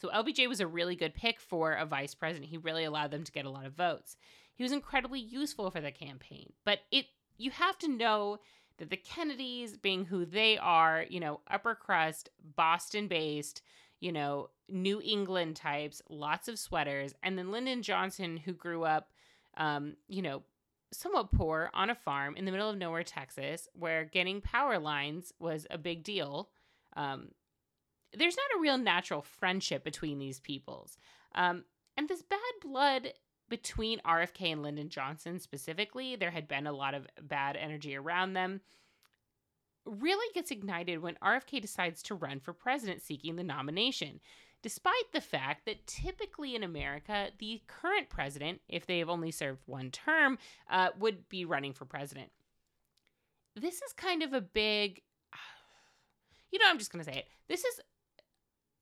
So LBJ was a really good pick for a vice president. He really allowed them to get a lot of votes. He was incredibly useful for the campaign, but it you have to know that the Kennedys, being who they are, you know, upper crust, Boston based, you know, New England types, lots of sweaters, and then Lyndon Johnson, who grew up, um, you know, somewhat poor on a farm in the middle of nowhere, Texas, where getting power lines was a big deal. Um, there's not a real natural friendship between these peoples. Um, and this bad blood between RFK and Lyndon Johnson specifically, there had been a lot of bad energy around them, really gets ignited when RFK decides to run for president seeking the nomination. Despite the fact that typically in America, the current president, if they have only served one term, uh, would be running for president. This is kind of a big, [SIGHS] you know, I'm just going to say it. This is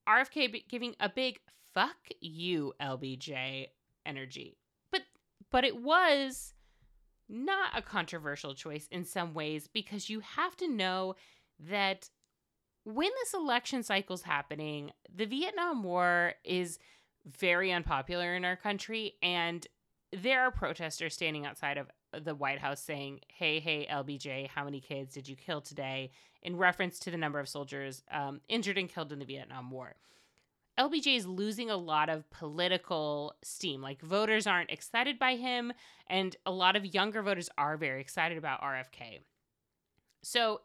RFK giving a big fuck you, LBJ energy. But but it was not a controversial choice in some ways because you have to know that when this election cycle is happening, the Vietnam War is very unpopular in our country and there are protesters standing outside of the White House saying, "Hey, hey, LBJ, how many kids did you kill today?" in reference to the number of soldiers um, injured and killed in the Vietnam War. LBJ is losing a lot of political steam. Like voters aren't excited by him, and a lot of younger voters are very excited about RFK. So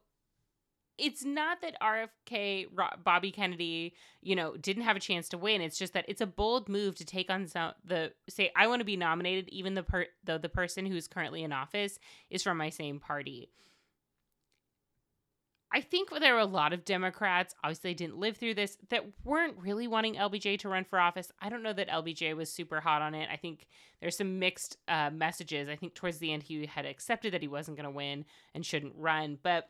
it's not that RFK, Bobby Kennedy, you know, didn't have a chance to win. It's just that it's a bold move to take on some, the say I want to be nominated, even the per the the person who's currently in office is from my same party. I think there were a lot of Democrats, obviously didn't live through this, that weren't really wanting LBJ to run for office. I don't know that LBJ was super hot on it. I think there's some mixed uh, messages. I think towards the end he had accepted that he wasn't going to win and shouldn't run. But,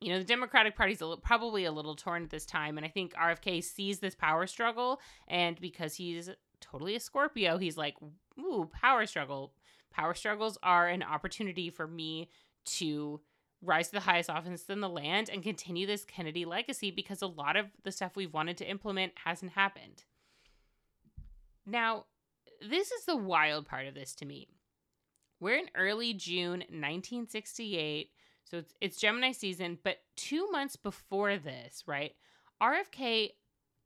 you know, the Democratic Party's a probably a little torn at this time. And I think RFK sees this power struggle. And because he's totally a Scorpio, he's like, ooh, power struggle. Power struggles are an opportunity for me to rise to the highest office in the land and continue this Kennedy legacy because a lot of the stuff we've wanted to implement hasn't happened. Now, this is the wild part of this to me. We're in early June 1968, so it's, it's Gemini season, but two months before this, right? RFK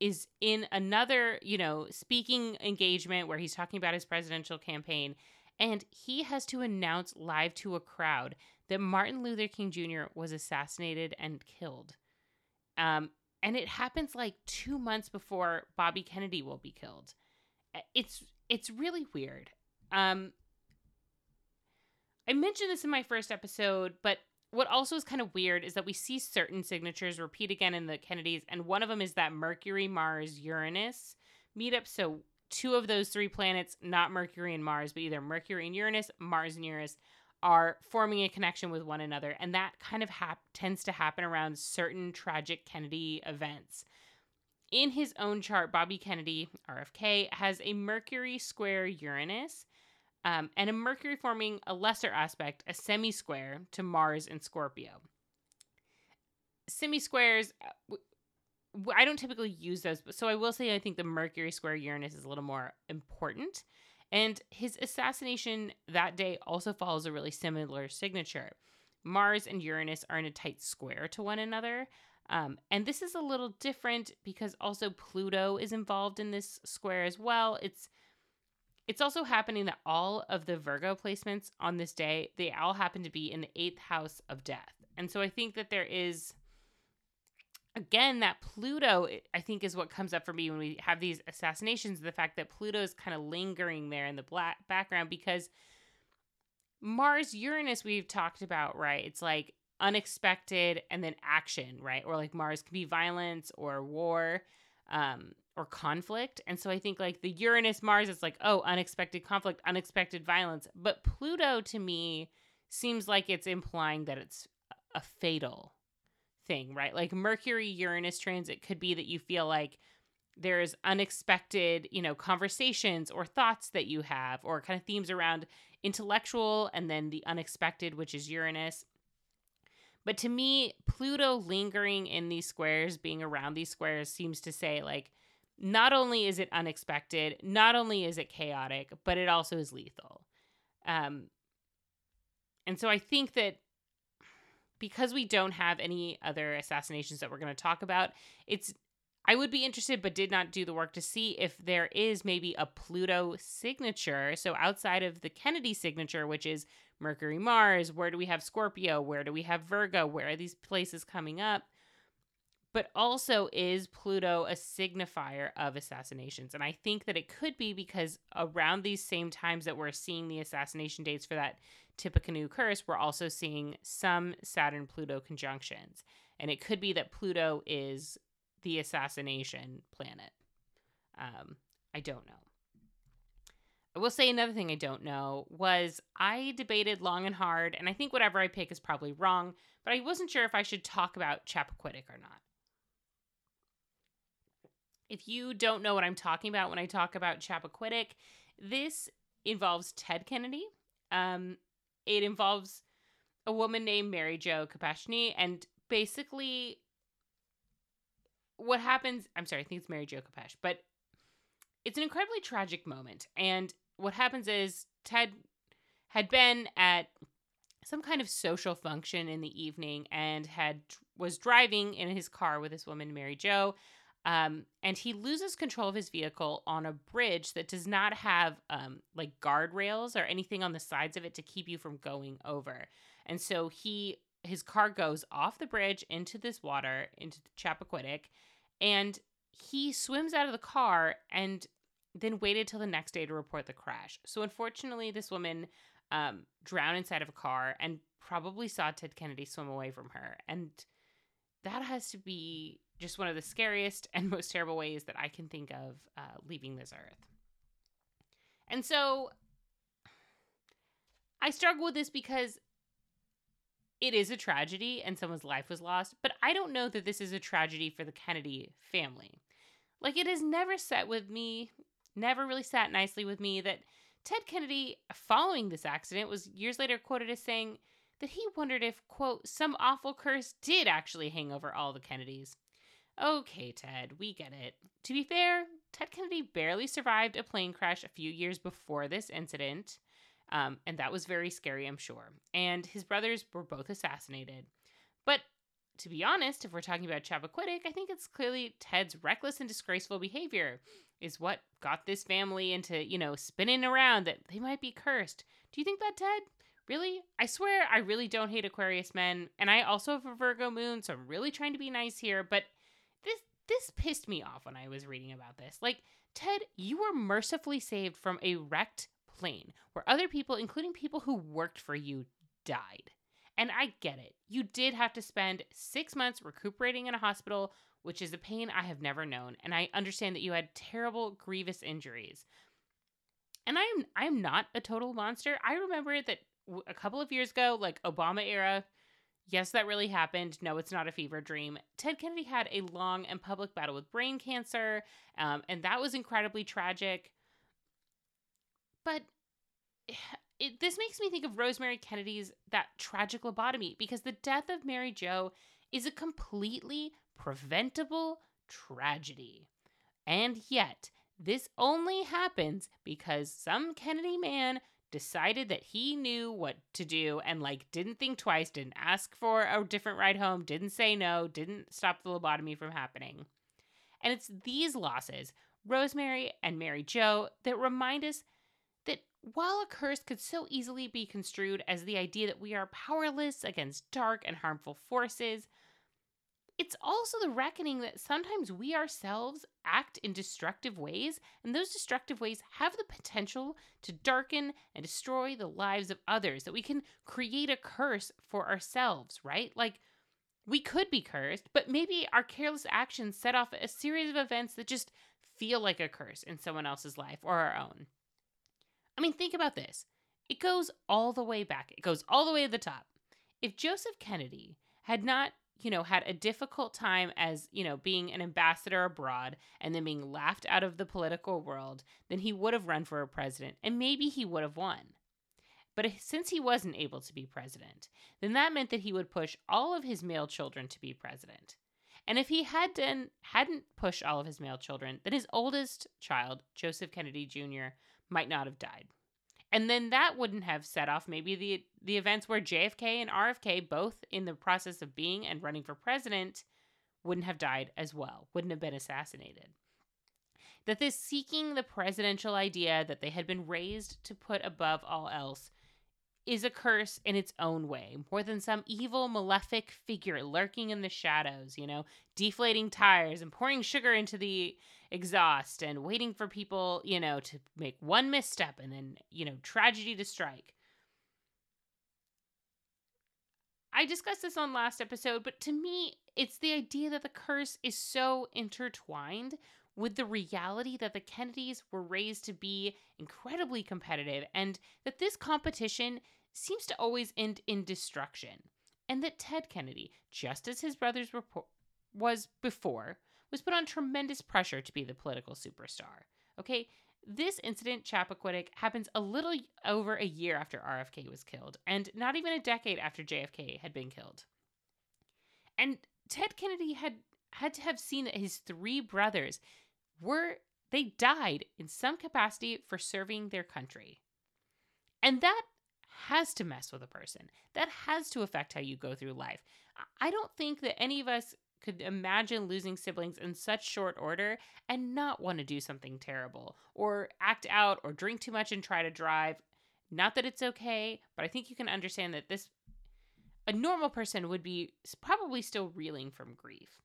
is in another, you know, speaking engagement where he's talking about his presidential campaign, and he has to announce live to a crowd that Martin Luther King Jr. was assassinated and killed. Um, and it happens like two months before Bobby Kennedy will be killed. It's it's really weird. Um, I mentioned this in my first episode, but what also is kind of weird is that we see certain signatures repeat again in the Kennedys, and one of them is that Mercury, Mars, Uranus meetup. So two of those three planets, not Mercury and Mars, but either Mercury and Uranus, Mars and Uranus, are forming a connection with one another. And that kind of hap- tends to happen around certain tragic Kennedy events. In his own chart, Bobby Kennedy, RFK, has a Mercury square Uranus um, and a Mercury forming a lesser aspect, a semi square to Mars and Scorpio. Semi squares, uh, I don't typically use those, but so I will say I think the Mercury square Uranus is a little more important. And his assassination that day also follows a really similar signature. Mars and Uranus are in a tight square to one another. Um, and this is a little different because also Pluto is involved in this square as well. It's it's also happening that all of the Virgo placements on this day, they all happen to be in the eighth house of death. And so I think that there is again that pluto i think is what comes up for me when we have these assassinations the fact that pluto is kind of lingering there in the black background because mars uranus we've talked about right? It's like unexpected and then action right? Or like mars can be violence or war um or conflict. And so i think like the uranus mars it's like oh unexpected conflict unexpected violence. But pluto to me seems like it's implying that it's a fatal thing, right? Like Mercury Uranus transit could be that you feel like there's unexpected, you know, conversations or thoughts that you have, or kind of themes around intellectual and then the unexpected, which is Uranus. But to me, Pluto lingering in these squares, being around these squares, seems to say, like, not only is it unexpected, not only is it chaotic, but it also is lethal. Um, and so I think that because we don't have any other assassinations that we're going to talk about, it's I would be interested, but did not do the work to see if there is maybe a Pluto signature. So outside of the Kennedy signature, which is Mercury, Mars, where do we have Scorpio? Where do we have Virgo? Where are these places coming up? But also, is Pluto a signifier of assassinations? And I think that it could be because around these same times that we're seeing the assassination dates for that Tippecanoe curse, we're also seeing some Saturn Pluto conjunctions. And it could be that Pluto is the assassination planet. Um, I don't know. I will say another thing I don't know was I debated long and hard, and I think whatever I pick is probably wrong, but I wasn't sure if I should talk about Chappaquiddick or not. If you don't know what I'm talking about when I talk about Chappaquiddick, this involves Ted Kennedy. Um, it involves a woman named Mary Jo Kopechne, and basically what happens, I'm sorry, I think it's Mary Jo Kopech, but it's an incredibly tragic moment. And what happens is Ted had been at some kind of social function in the evening and had was driving in his car with this woman Mary Jo um, and he loses control of his vehicle on a bridge that does not have um, like guardrails or anything on the sides of it to keep you from going over. And so he his car goes off the bridge into this water into Chappaquiddick, and he swims out of the car and then waited till the next day to report the crash. So unfortunately, this woman um, drowned inside of a car and probably saw Ted Kennedy swim away from her, and that has to be just one of the scariest and [LAUGHS] most terrible ways that I can think of uh, leaving this earth. And so I struggle with this because it is a tragedy and someone's life was lost, but I don't know that this is a tragedy for the Kennedy family. Like, it has never sat with me, never really sat nicely with me that Ted Kennedy, following this accident, was years later quoted as saying that he wondered if, quote, some awful curse did actually hang over all the Kennedys. Okay, Ted, we get it. To be fair, Ted Kennedy barely survived a plane crash a few years before this incident. Um, and that was very scary, I'm sure. And his brothers were both assassinated. But to be honest, if we're talking about Chappaquiddick, I think it's clearly Ted's reckless and disgraceful behavior is what got this family into, you know, spinning around that they might be cursed. Do you think that, Ted? Really? I swear I really don't hate Aquarius men, and I also have a Virgo moon, so I'm really trying to be nice here, but this pissed me off when I was reading about this. Like, Ted, you were mercifully saved from a wrecked plane where other people, including people who worked for you, died. And I get it. You did have to spend six months recuperating in a hospital, which is a pain I have never known. And I understand that you had terrible, grievous injuries. And I'm I'm not a total monster. I remember that a couple of years ago, like Obama era, yes, that really happened. No, it's not a fever dream. Ted Kennedy had a long and public battle with brain cancer, um, and that was incredibly tragic. But [SIGHS] it, this makes me think of Rosemary Kennedy's that tragic lobotomy because the death of Mary Jo is a completely preventable tragedy. And yet, this only happens because some Kennedy man decided that he knew what to do and like didn't think twice, didn't ask for a different ride home, didn't say no, didn't stop the lobotomy from happening. And it's these losses, Rosemary and Mary Jo, that remind us that while a curse could so easily be construed as the idea that we are powerless against dark and harmful forces, it's also the reckoning that sometimes we ourselves act in destructive ways, and those destructive ways have the potential to darken and destroy the lives of others, that we can create a curse for ourselves, right? Like, we could be cursed, but maybe our careless actions set off a series of events that just feel like a curse in someone else's life or our own. I mean, think about this. It goes all the way back. It goes all the way to the top. If Joseph Kennedy had not, you know, had a difficult time as, you know, being an ambassador abroad and then being laughed out of the political world, then he would have run for a president and maybe he would have won. But since he wasn't able to be president, then that meant that he would push all of his male children to be president. And if he had done, hadn't pushed all of his male children, then his oldest child, Joseph Kennedy Jr., might not have died. And then that wouldn't have set off maybe the the events where JFK and RFK both in the process of being and running for president wouldn't have died as well, wouldn't have been assassinated. That this seeking the presidential idea that they had been raised to put above all else is a curse in its own way, more than some evil, malefic figure lurking in the shadows, you know, deflating tires and pouring sugar into the exhaust and waiting for people, you know, to make one misstep and then, you know, tragedy to strike. I discussed this on last episode, but to me, it's the idea that the curse is so intertwined with the reality that the Kennedys were raised to be incredibly competitive and that this competition seems to always end in destruction. And that Ted Kennedy, just as his brothers were was before, was put on tremendous pressure to be the political superstar. Okay, this incident, Chappaquiddick, happens a little over a year after RFK was killed, and not even a decade after JFK had been killed. And Ted Kennedy had had to have seen that his three brothers were they died in some capacity for serving their country. And that has to mess with a person. That has to affect how you go through life. I don't think that any of us could imagine losing siblings in such short order and not want to do something terrible or act out or drink too much and try to drive. Not that it's okay, but I think you can understand that this a normal person would be probably still reeling from grief.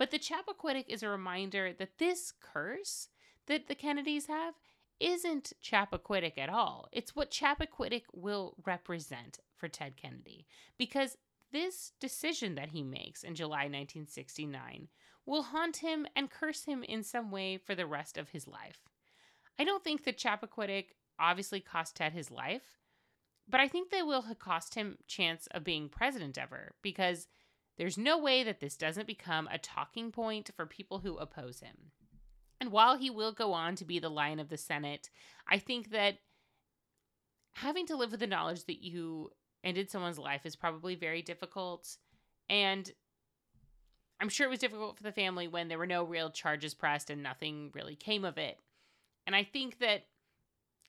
But the Chappaquiddick is a reminder that this curse that the Kennedys have isn't Chappaquiddick at all. It's what Chappaquiddick will represent for Ted Kennedy. Because this decision that he makes in July 1969 will haunt him and curse him in some way for the rest of his life. I don't think that Chappaquiddick obviously cost Ted his life, but I think they will have cost him chance of being president ever because there's no way that this doesn't become a talking point for people who oppose him. And while he will go on to be the lion of the Senate, I think that having to live with the knowledge that you ended someone's life is probably very difficult. And I'm sure it was difficult for the family when there were no real charges pressed and nothing really came of it. And I think that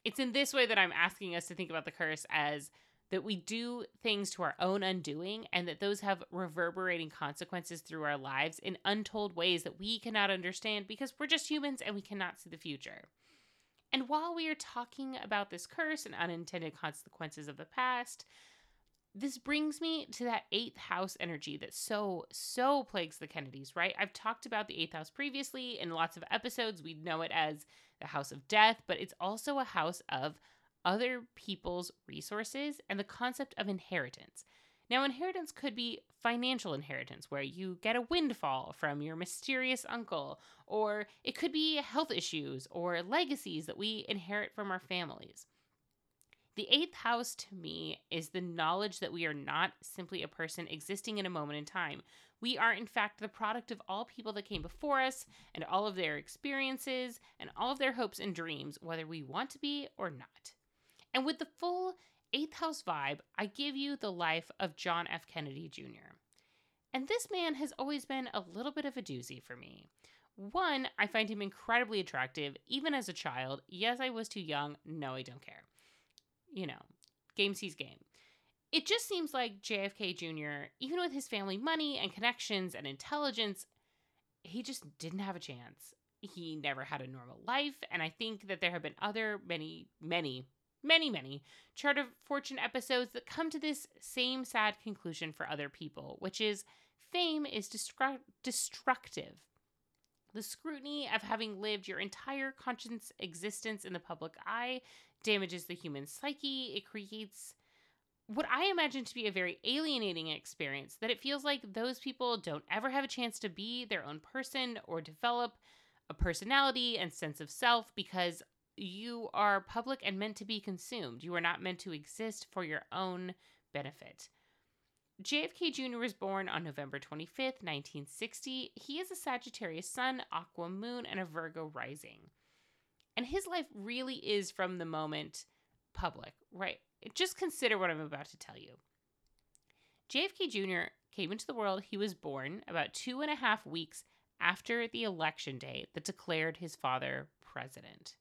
it's in this way that I'm asking us to think about the curse as that we do things to our own undoing and that those have reverberating consequences through our lives in untold ways that we cannot understand because we're just humans and we cannot see the future. And while we are talking about this curse and unintended consequences of the past, this brings me to that eighth house energy that so, so plagues the Kennedys, right? I've talked about the eighth house previously in lots of episodes. We know it as the house of death, but it's also a house of other people's resources and the concept of inheritance. Now, inheritance could be financial inheritance, where you get a windfall from your mysterious uncle, or it could be health issues or legacies that we inherit from our families. The eighth house to me is the knowledge that we are not simply a person existing in a moment in time. We are, in fact, the product of all people that came before us and all of their experiences and all of their hopes and dreams, whether we want to be or not. And with the full eighth house vibe, I give you the life of John F. Kennedy Jr. And this man has always been a little bit of a doozy for me. One, I find him incredibly attractive, even as a child. Yes, I was too young. No, I don't care. You know, game sees game. It just seems like JFK Jr., even with his family money and connections and intelligence, he just didn't have a chance. He never had a normal life, and I think that there have been other many, many many, many Chart of Fortune episodes that come to this same sad conclusion for other people, which is fame is destru- destructive. The scrutiny of having lived your entire conscious existence in the public eye damages the human psyche. It creates what I imagine to be a very alienating experience that it feels like those people don't ever have a chance to be their own person or develop a personality and sense of self because you are public and meant to be consumed. You are not meant to exist for your own benefit. JFK Jr. was born on November 25th, 1960. He is a Sagittarius sun, Aqua moon, and a Virgo rising. And his life really is from the moment public, right? Just consider what I'm about to tell you. JFK Jr. came into the world, he was born about two and a half weeks after the election day that declared his father president.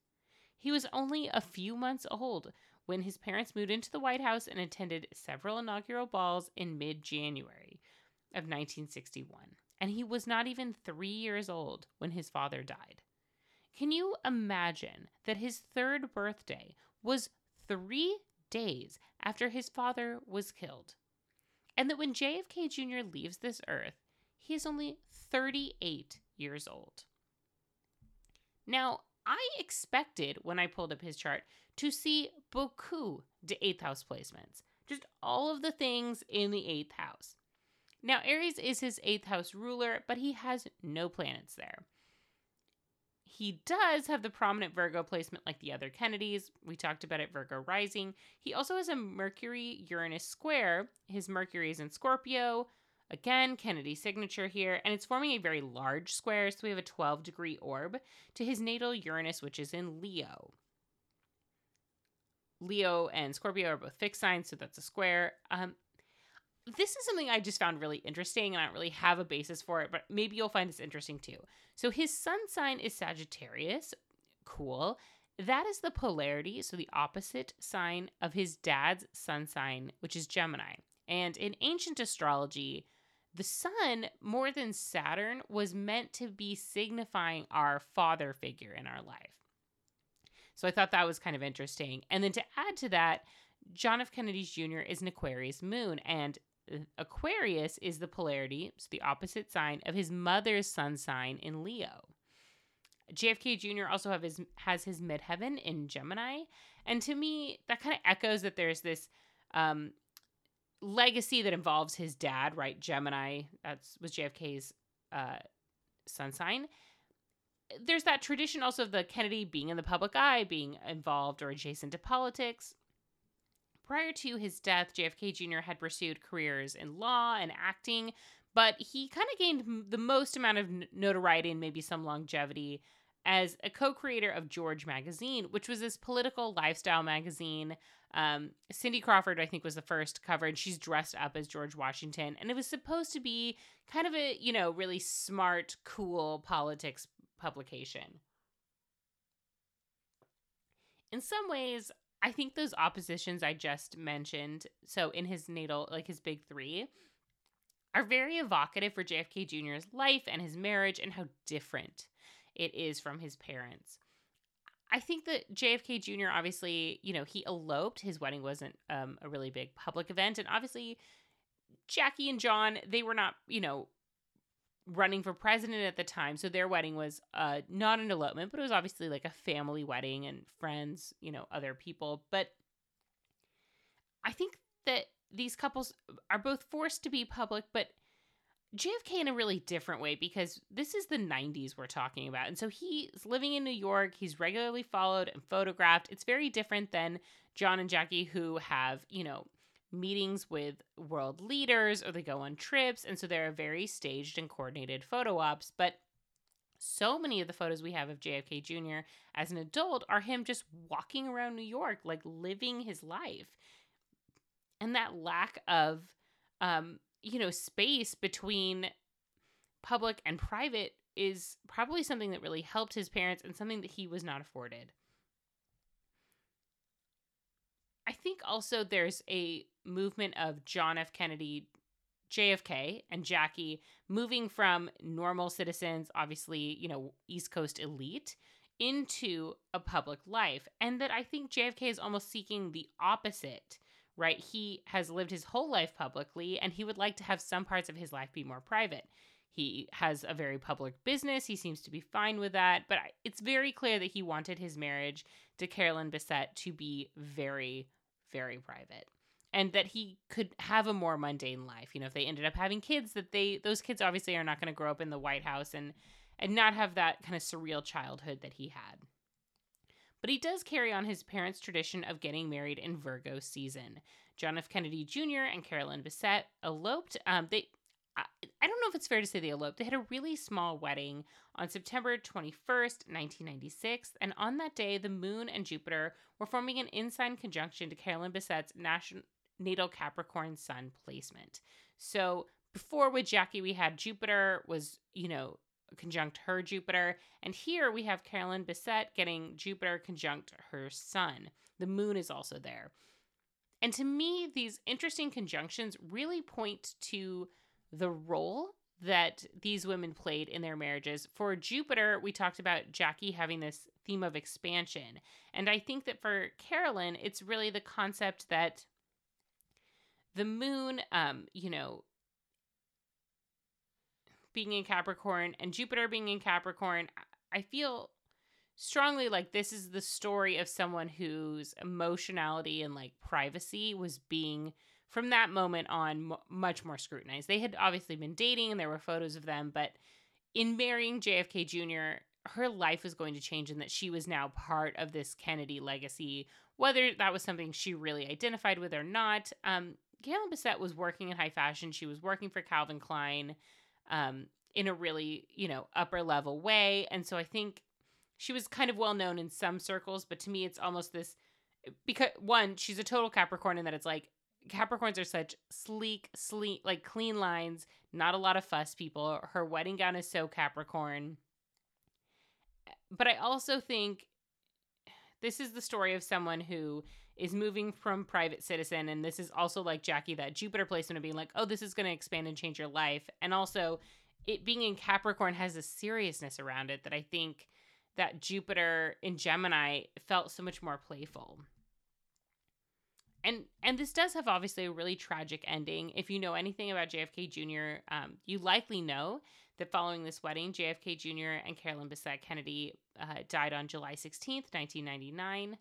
He was only a few months old when his parents moved into the White House and attended several inaugural balls in mid January of 1961. And he was not even three years old when his father died. Can you imagine that his third birthday was three days after his father was killed? And that when JFK Jr. leaves this earth, he is only 38 years old. Now, I expected when I pulled up his chart to see beaucoup de eighth house placements, just all of the things in the eighth house. Now, Aries is his eighth house ruler, but he has no planets there. He does have the prominent Virgo placement like the other Kennedys. We talked about it, Virgo rising. He also has a Mercury Uranus square. His Mercury is in Scorpio. Again, Kennedy signature here, and it's forming a very large square, so we have a 12 degree orb to his natal Uranus, which is in Leo. Leo and Scorpio are both fixed signs, so that's a square. Um, this is something I just found really interesting, and I don't really have a basis for it, but maybe you'll find this interesting too. So his sun sign is Sagittarius. Cool. That is the polarity, so the opposite sign of his dad's sun sign, which is Gemini. And in ancient astrology, the sun, more than Saturn, was meant to be signifying our father figure in our life. So I thought that was kind of interesting. And then to add to that, John F. Kennedy Jr. is an Aquarius moon, and Aquarius is the polarity, so the opposite sign of his mother's sun sign in Leo. JFK Jr. also have his has his midheaven in Gemini, and to me that kind of echoes that there's this um, legacy that involves his dad, right? Gemini, that's was JFK's uh, sun sign. There's that tradition also of the Kennedy being in the public eye, being involved or adjacent to politics. Prior to his death, JFK Jr. had pursued careers in law and acting, but he kind of gained the most amount of notoriety and maybe some longevity as a co creator of George Magazine, which was this political lifestyle magazine um, Cindy Crawford, I think, was the first cover, and she's dressed up as George Washington. And it was supposed to be kind of a, you know, really smart, cool politics publication. In some ways, I think those oppositions I just mentioned, so in his natal, like his big three, are very evocative for JFK Jr.'s life and his marriage and how different it is from his parents. I think that JFK Jr. obviously, you know, he eloped. His wedding wasn't um, a really big public event, and obviously, Jackie and John they were not, you know, running for president at the time, so their wedding was uh, not an elopement, but it was obviously like a family wedding and friends, you know, other people. But I think that these couples are both forced to be public, but JFK in a really different way because this is the 90s we're talking about. And so he's living in New York. He's regularly followed and photographed. It's very different than John and Jackie, who have, you know, meetings with world leaders or they go on trips. And so there are very staged and coordinated photo ops. But so many of the photos we have of JFK Jr. as an adult are him just walking around New York, like living his life. And that lack of, um, you know, space between public and private is probably something that really helped his parents and something that he was not afforded. I think also there's a movement of John F. Kennedy, JFK, and Jackie moving from normal citizens, obviously, you know, East Coast elite, into a public life. And that I think JFK is almost seeking the opposite right? He has lived his whole life publicly and he would like to have some parts of his life be more private. He has a very public business. He seems to be fine with that. But it's very clear that he wanted his marriage to Carolyn Bessette to be very, very private. And that he could have a more mundane life. You know, if they ended up having kids, that they those kids obviously are not going to grow up in the White House and and not have that kind of surreal childhood that he had. But he does carry on his parents' tradition of getting married in Virgo season. John F. Kennedy Jr. and Carolyn Bessette eloped. Um, they, I, I don't know if it's fair to say they eloped. They had a really small wedding on September 21st, 1996, and on that day, the moon and Jupiter were forming an in-sign conjunction to Carolyn Bessette's natal Capricorn sun placement. So before with Jackie, we had Jupiter was, you know, conjunct her Jupiter. And here we have Carolyn Bessette getting Jupiter conjunct her sun. The moon is also there. And to me, these interesting conjunctions really point to the role that these women played in their marriages. For Jupiter, we talked about Jackie having this theme of expansion. And I think that for Carolyn, it's really the concept that the moon, um, you know, being in Capricorn and Jupiter being in Capricorn, I feel strongly like this is the story of someone whose emotionality and like privacy was being from that moment on m- much more scrutinized. They had obviously been dating and there were photos of them, but in marrying JFK Jr., her life was going to change and that she was now part of this Kennedy legacy, whether that was something she really identified with or not. Um, Carolyn Bessette was working in high fashion. She was working for Calvin Klein um, in a really, you know, upper level way. And so I think she was kind of well known in some circles, but to me, it's almost this because one, she's a total Capricorn in that it's like Capricorns are such sleek, sleek, like clean lines, not a lot of fuss people. Her wedding gown is so Capricorn. But I also think this is the story of someone who is moving from private citizen and this is also like Jackie that Jupiter placement of being like, "Oh, this is going to expand and change your life." And also it being in Capricorn has a seriousness around it that I think that Jupiter in Gemini felt so much more playful. And and this does have obviously a really tragic ending. If you know anything about JFK Jr., um, you likely know that following this wedding, JFK Jr. and Carolyn Bessette Kennedy uh, died on July 16th, 1999.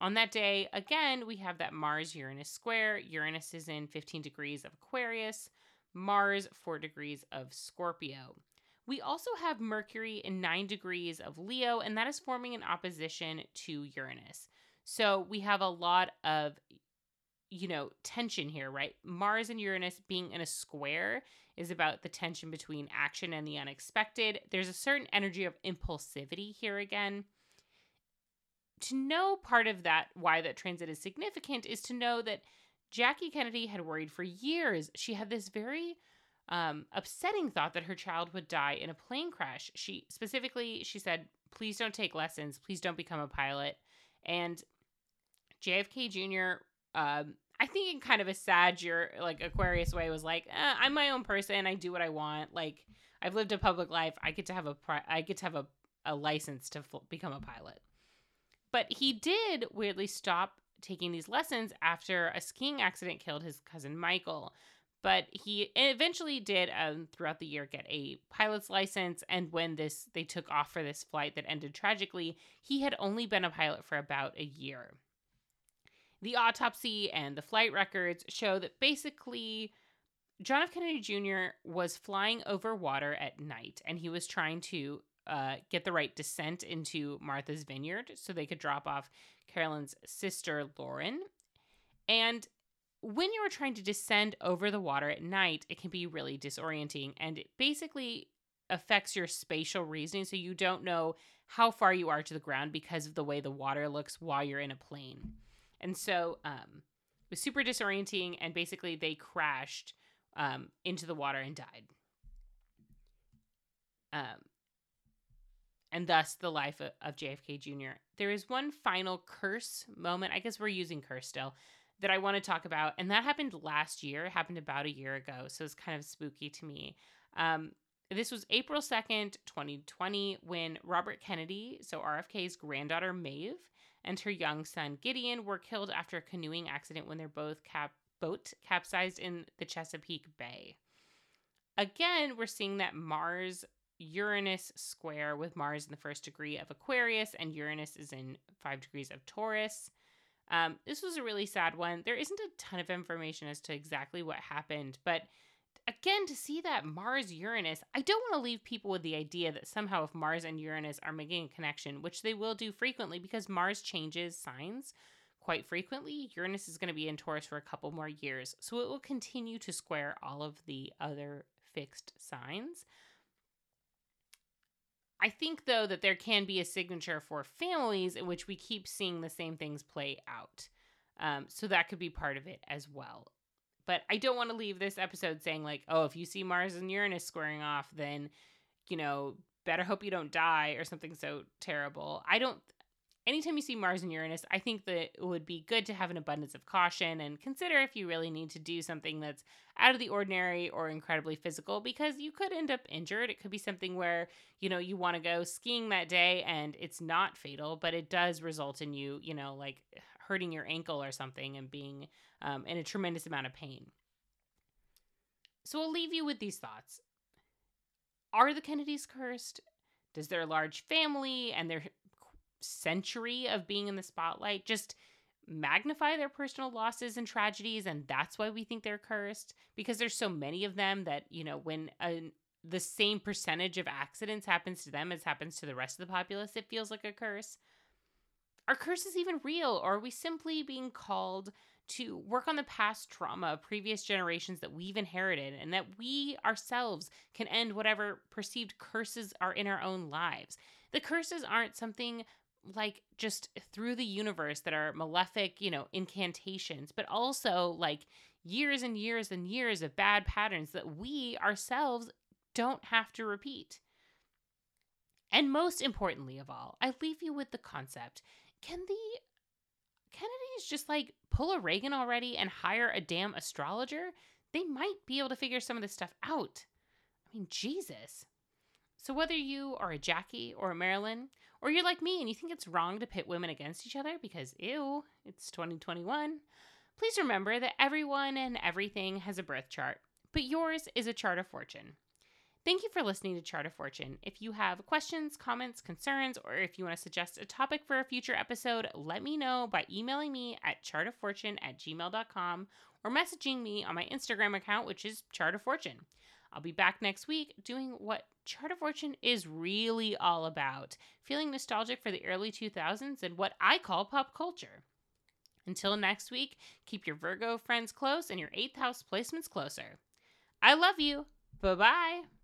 On that day, again, we have that Mars Uranus square. Uranus is in 15 degrees of Aquarius, Mars 4 degrees of Scorpio. We also have Mercury in 9 degrees of Leo, and that is forming an opposition to Uranus. So we have a lot of, you know, tension here, right? Mars and Uranus being in a square is about the tension between action and the unexpected. There's a certain energy of impulsivity here again to know part of that, why that transit is significant, is to know that Jackie Kennedy had worried for years. She had this very um, upsetting thought that her child would die in a plane crash. She specifically, she said, please don't take lessons. Please don't become a pilot. And JFK Jr., um, I think in kind of a sad, your like Aquarius way, was like, eh, I'm my own person. I do what I want. Like I've lived a public life. I get to have a pri- I get to have a, a license to f- become a pilot. But he did weirdly stop taking these lessons after a skiing accident killed his cousin Michael. But he eventually did, um, throughout the year, get a pilot's license. And when this they took off for this flight that ended tragically, he had only been a pilot for about a year. The autopsy and the flight records show that basically John F. Kennedy Jr. was flying over water at night and he was trying to uh, get the right descent into Martha's Vineyard so they could drop off Carolyn's sister, Lauren. And when you are trying to descend over the water at night, it can be really disorienting and it basically affects your spatial reasoning. So you don't know how far you are to the ground because of the way the water looks while you're in a plane. And so um, it was super disorienting. And basically, they crashed um, into the water and died. Um, and thus the life of, JFK Jr. There is one final curse moment. I guess we're using curse still that I want to talk about, and that happened last year. It happened about a year ago, so it's kind of spooky to me. Um, this was April 2nd, 2020, when Robert Kennedy, so RFK's granddaughter Maeve, and her young son Gideon were killed after a canoeing accident when their both cap- boat capsized in the Chesapeake Bay. Again, we're seeing that Mars Uranus square with Mars in the first degree of Aquarius, and Uranus is in five degrees of Taurus. Um, this was a really sad one. There isn't a ton of information as to exactly what happened, but again, to see that Mars Uranus, I don't want to leave people with the idea that somehow if Mars and Uranus are making a connection, which they will do frequently because Mars changes signs quite frequently, Uranus is going to be in Taurus for a couple more years. So it will continue to square all of the other fixed signs. I think, though, that there can be a signature for families in which we keep seeing the same things play out. Um, so that could be part of it as well. But I don't want to leave this episode saying, like, oh, if you see Mars and Uranus squaring off, then, you know, better hope you don't die or something so terrible. I don't anytime you see Mars and Uranus, I think that it would be good to have an abundance of caution and consider if you really need to do something that's out of the ordinary or incredibly physical because you could end up injured. It could be something where, you know, you want to go skiing that day and it's not fatal, but it does result in you, you know, like hurting your ankle or something and being um, in a tremendous amount of pain. So I'll leave you with these thoughts. Are the Kennedys cursed? Does their large family and their century of being in the spotlight just magnify their personal losses and tragedies and that's why we think they're cursed because there's so many of them that you know when the same percentage of accidents happens to them as happens to the rest of the populace it feels like a curse. Are curses even real. Or are we simply being called to work on the past trauma of previous generations that we've inherited and that we ourselves can end whatever perceived curses are in our own lives? The curses aren't something like just through the universe that are malefic, you know, incantations, but also like years and years and years of bad patterns that we ourselves don't have to repeat. And most importantly of all, I leave you with the concept can the Kennedys just like pull a Reagan already and hire a damn astrologer? They might be able to figure some of this stuff out. I mean, Jesus. So, whether you are a Jackie or a Marilyn, or you're like me and you think it's wrong to pit women against each other because, ew, it's 2021, please remember that everyone and everything has a birth chart, but yours is a chart of fortune. Thank you for listening to Chart of Fortune. If you have questions, comments, concerns, or if you want to suggest a topic for a future episode, let me know by emailing me at chartoffortune at gmail.com or messaging me on my Instagram account, which is Chart of Fortune. I'll be back next week doing what Chart of Fortune is really all about feeling nostalgic for the early 2000s and what I call pop culture. Until next week, keep your Virgo friends close and your 8th house placements closer. I love you. Bye bye.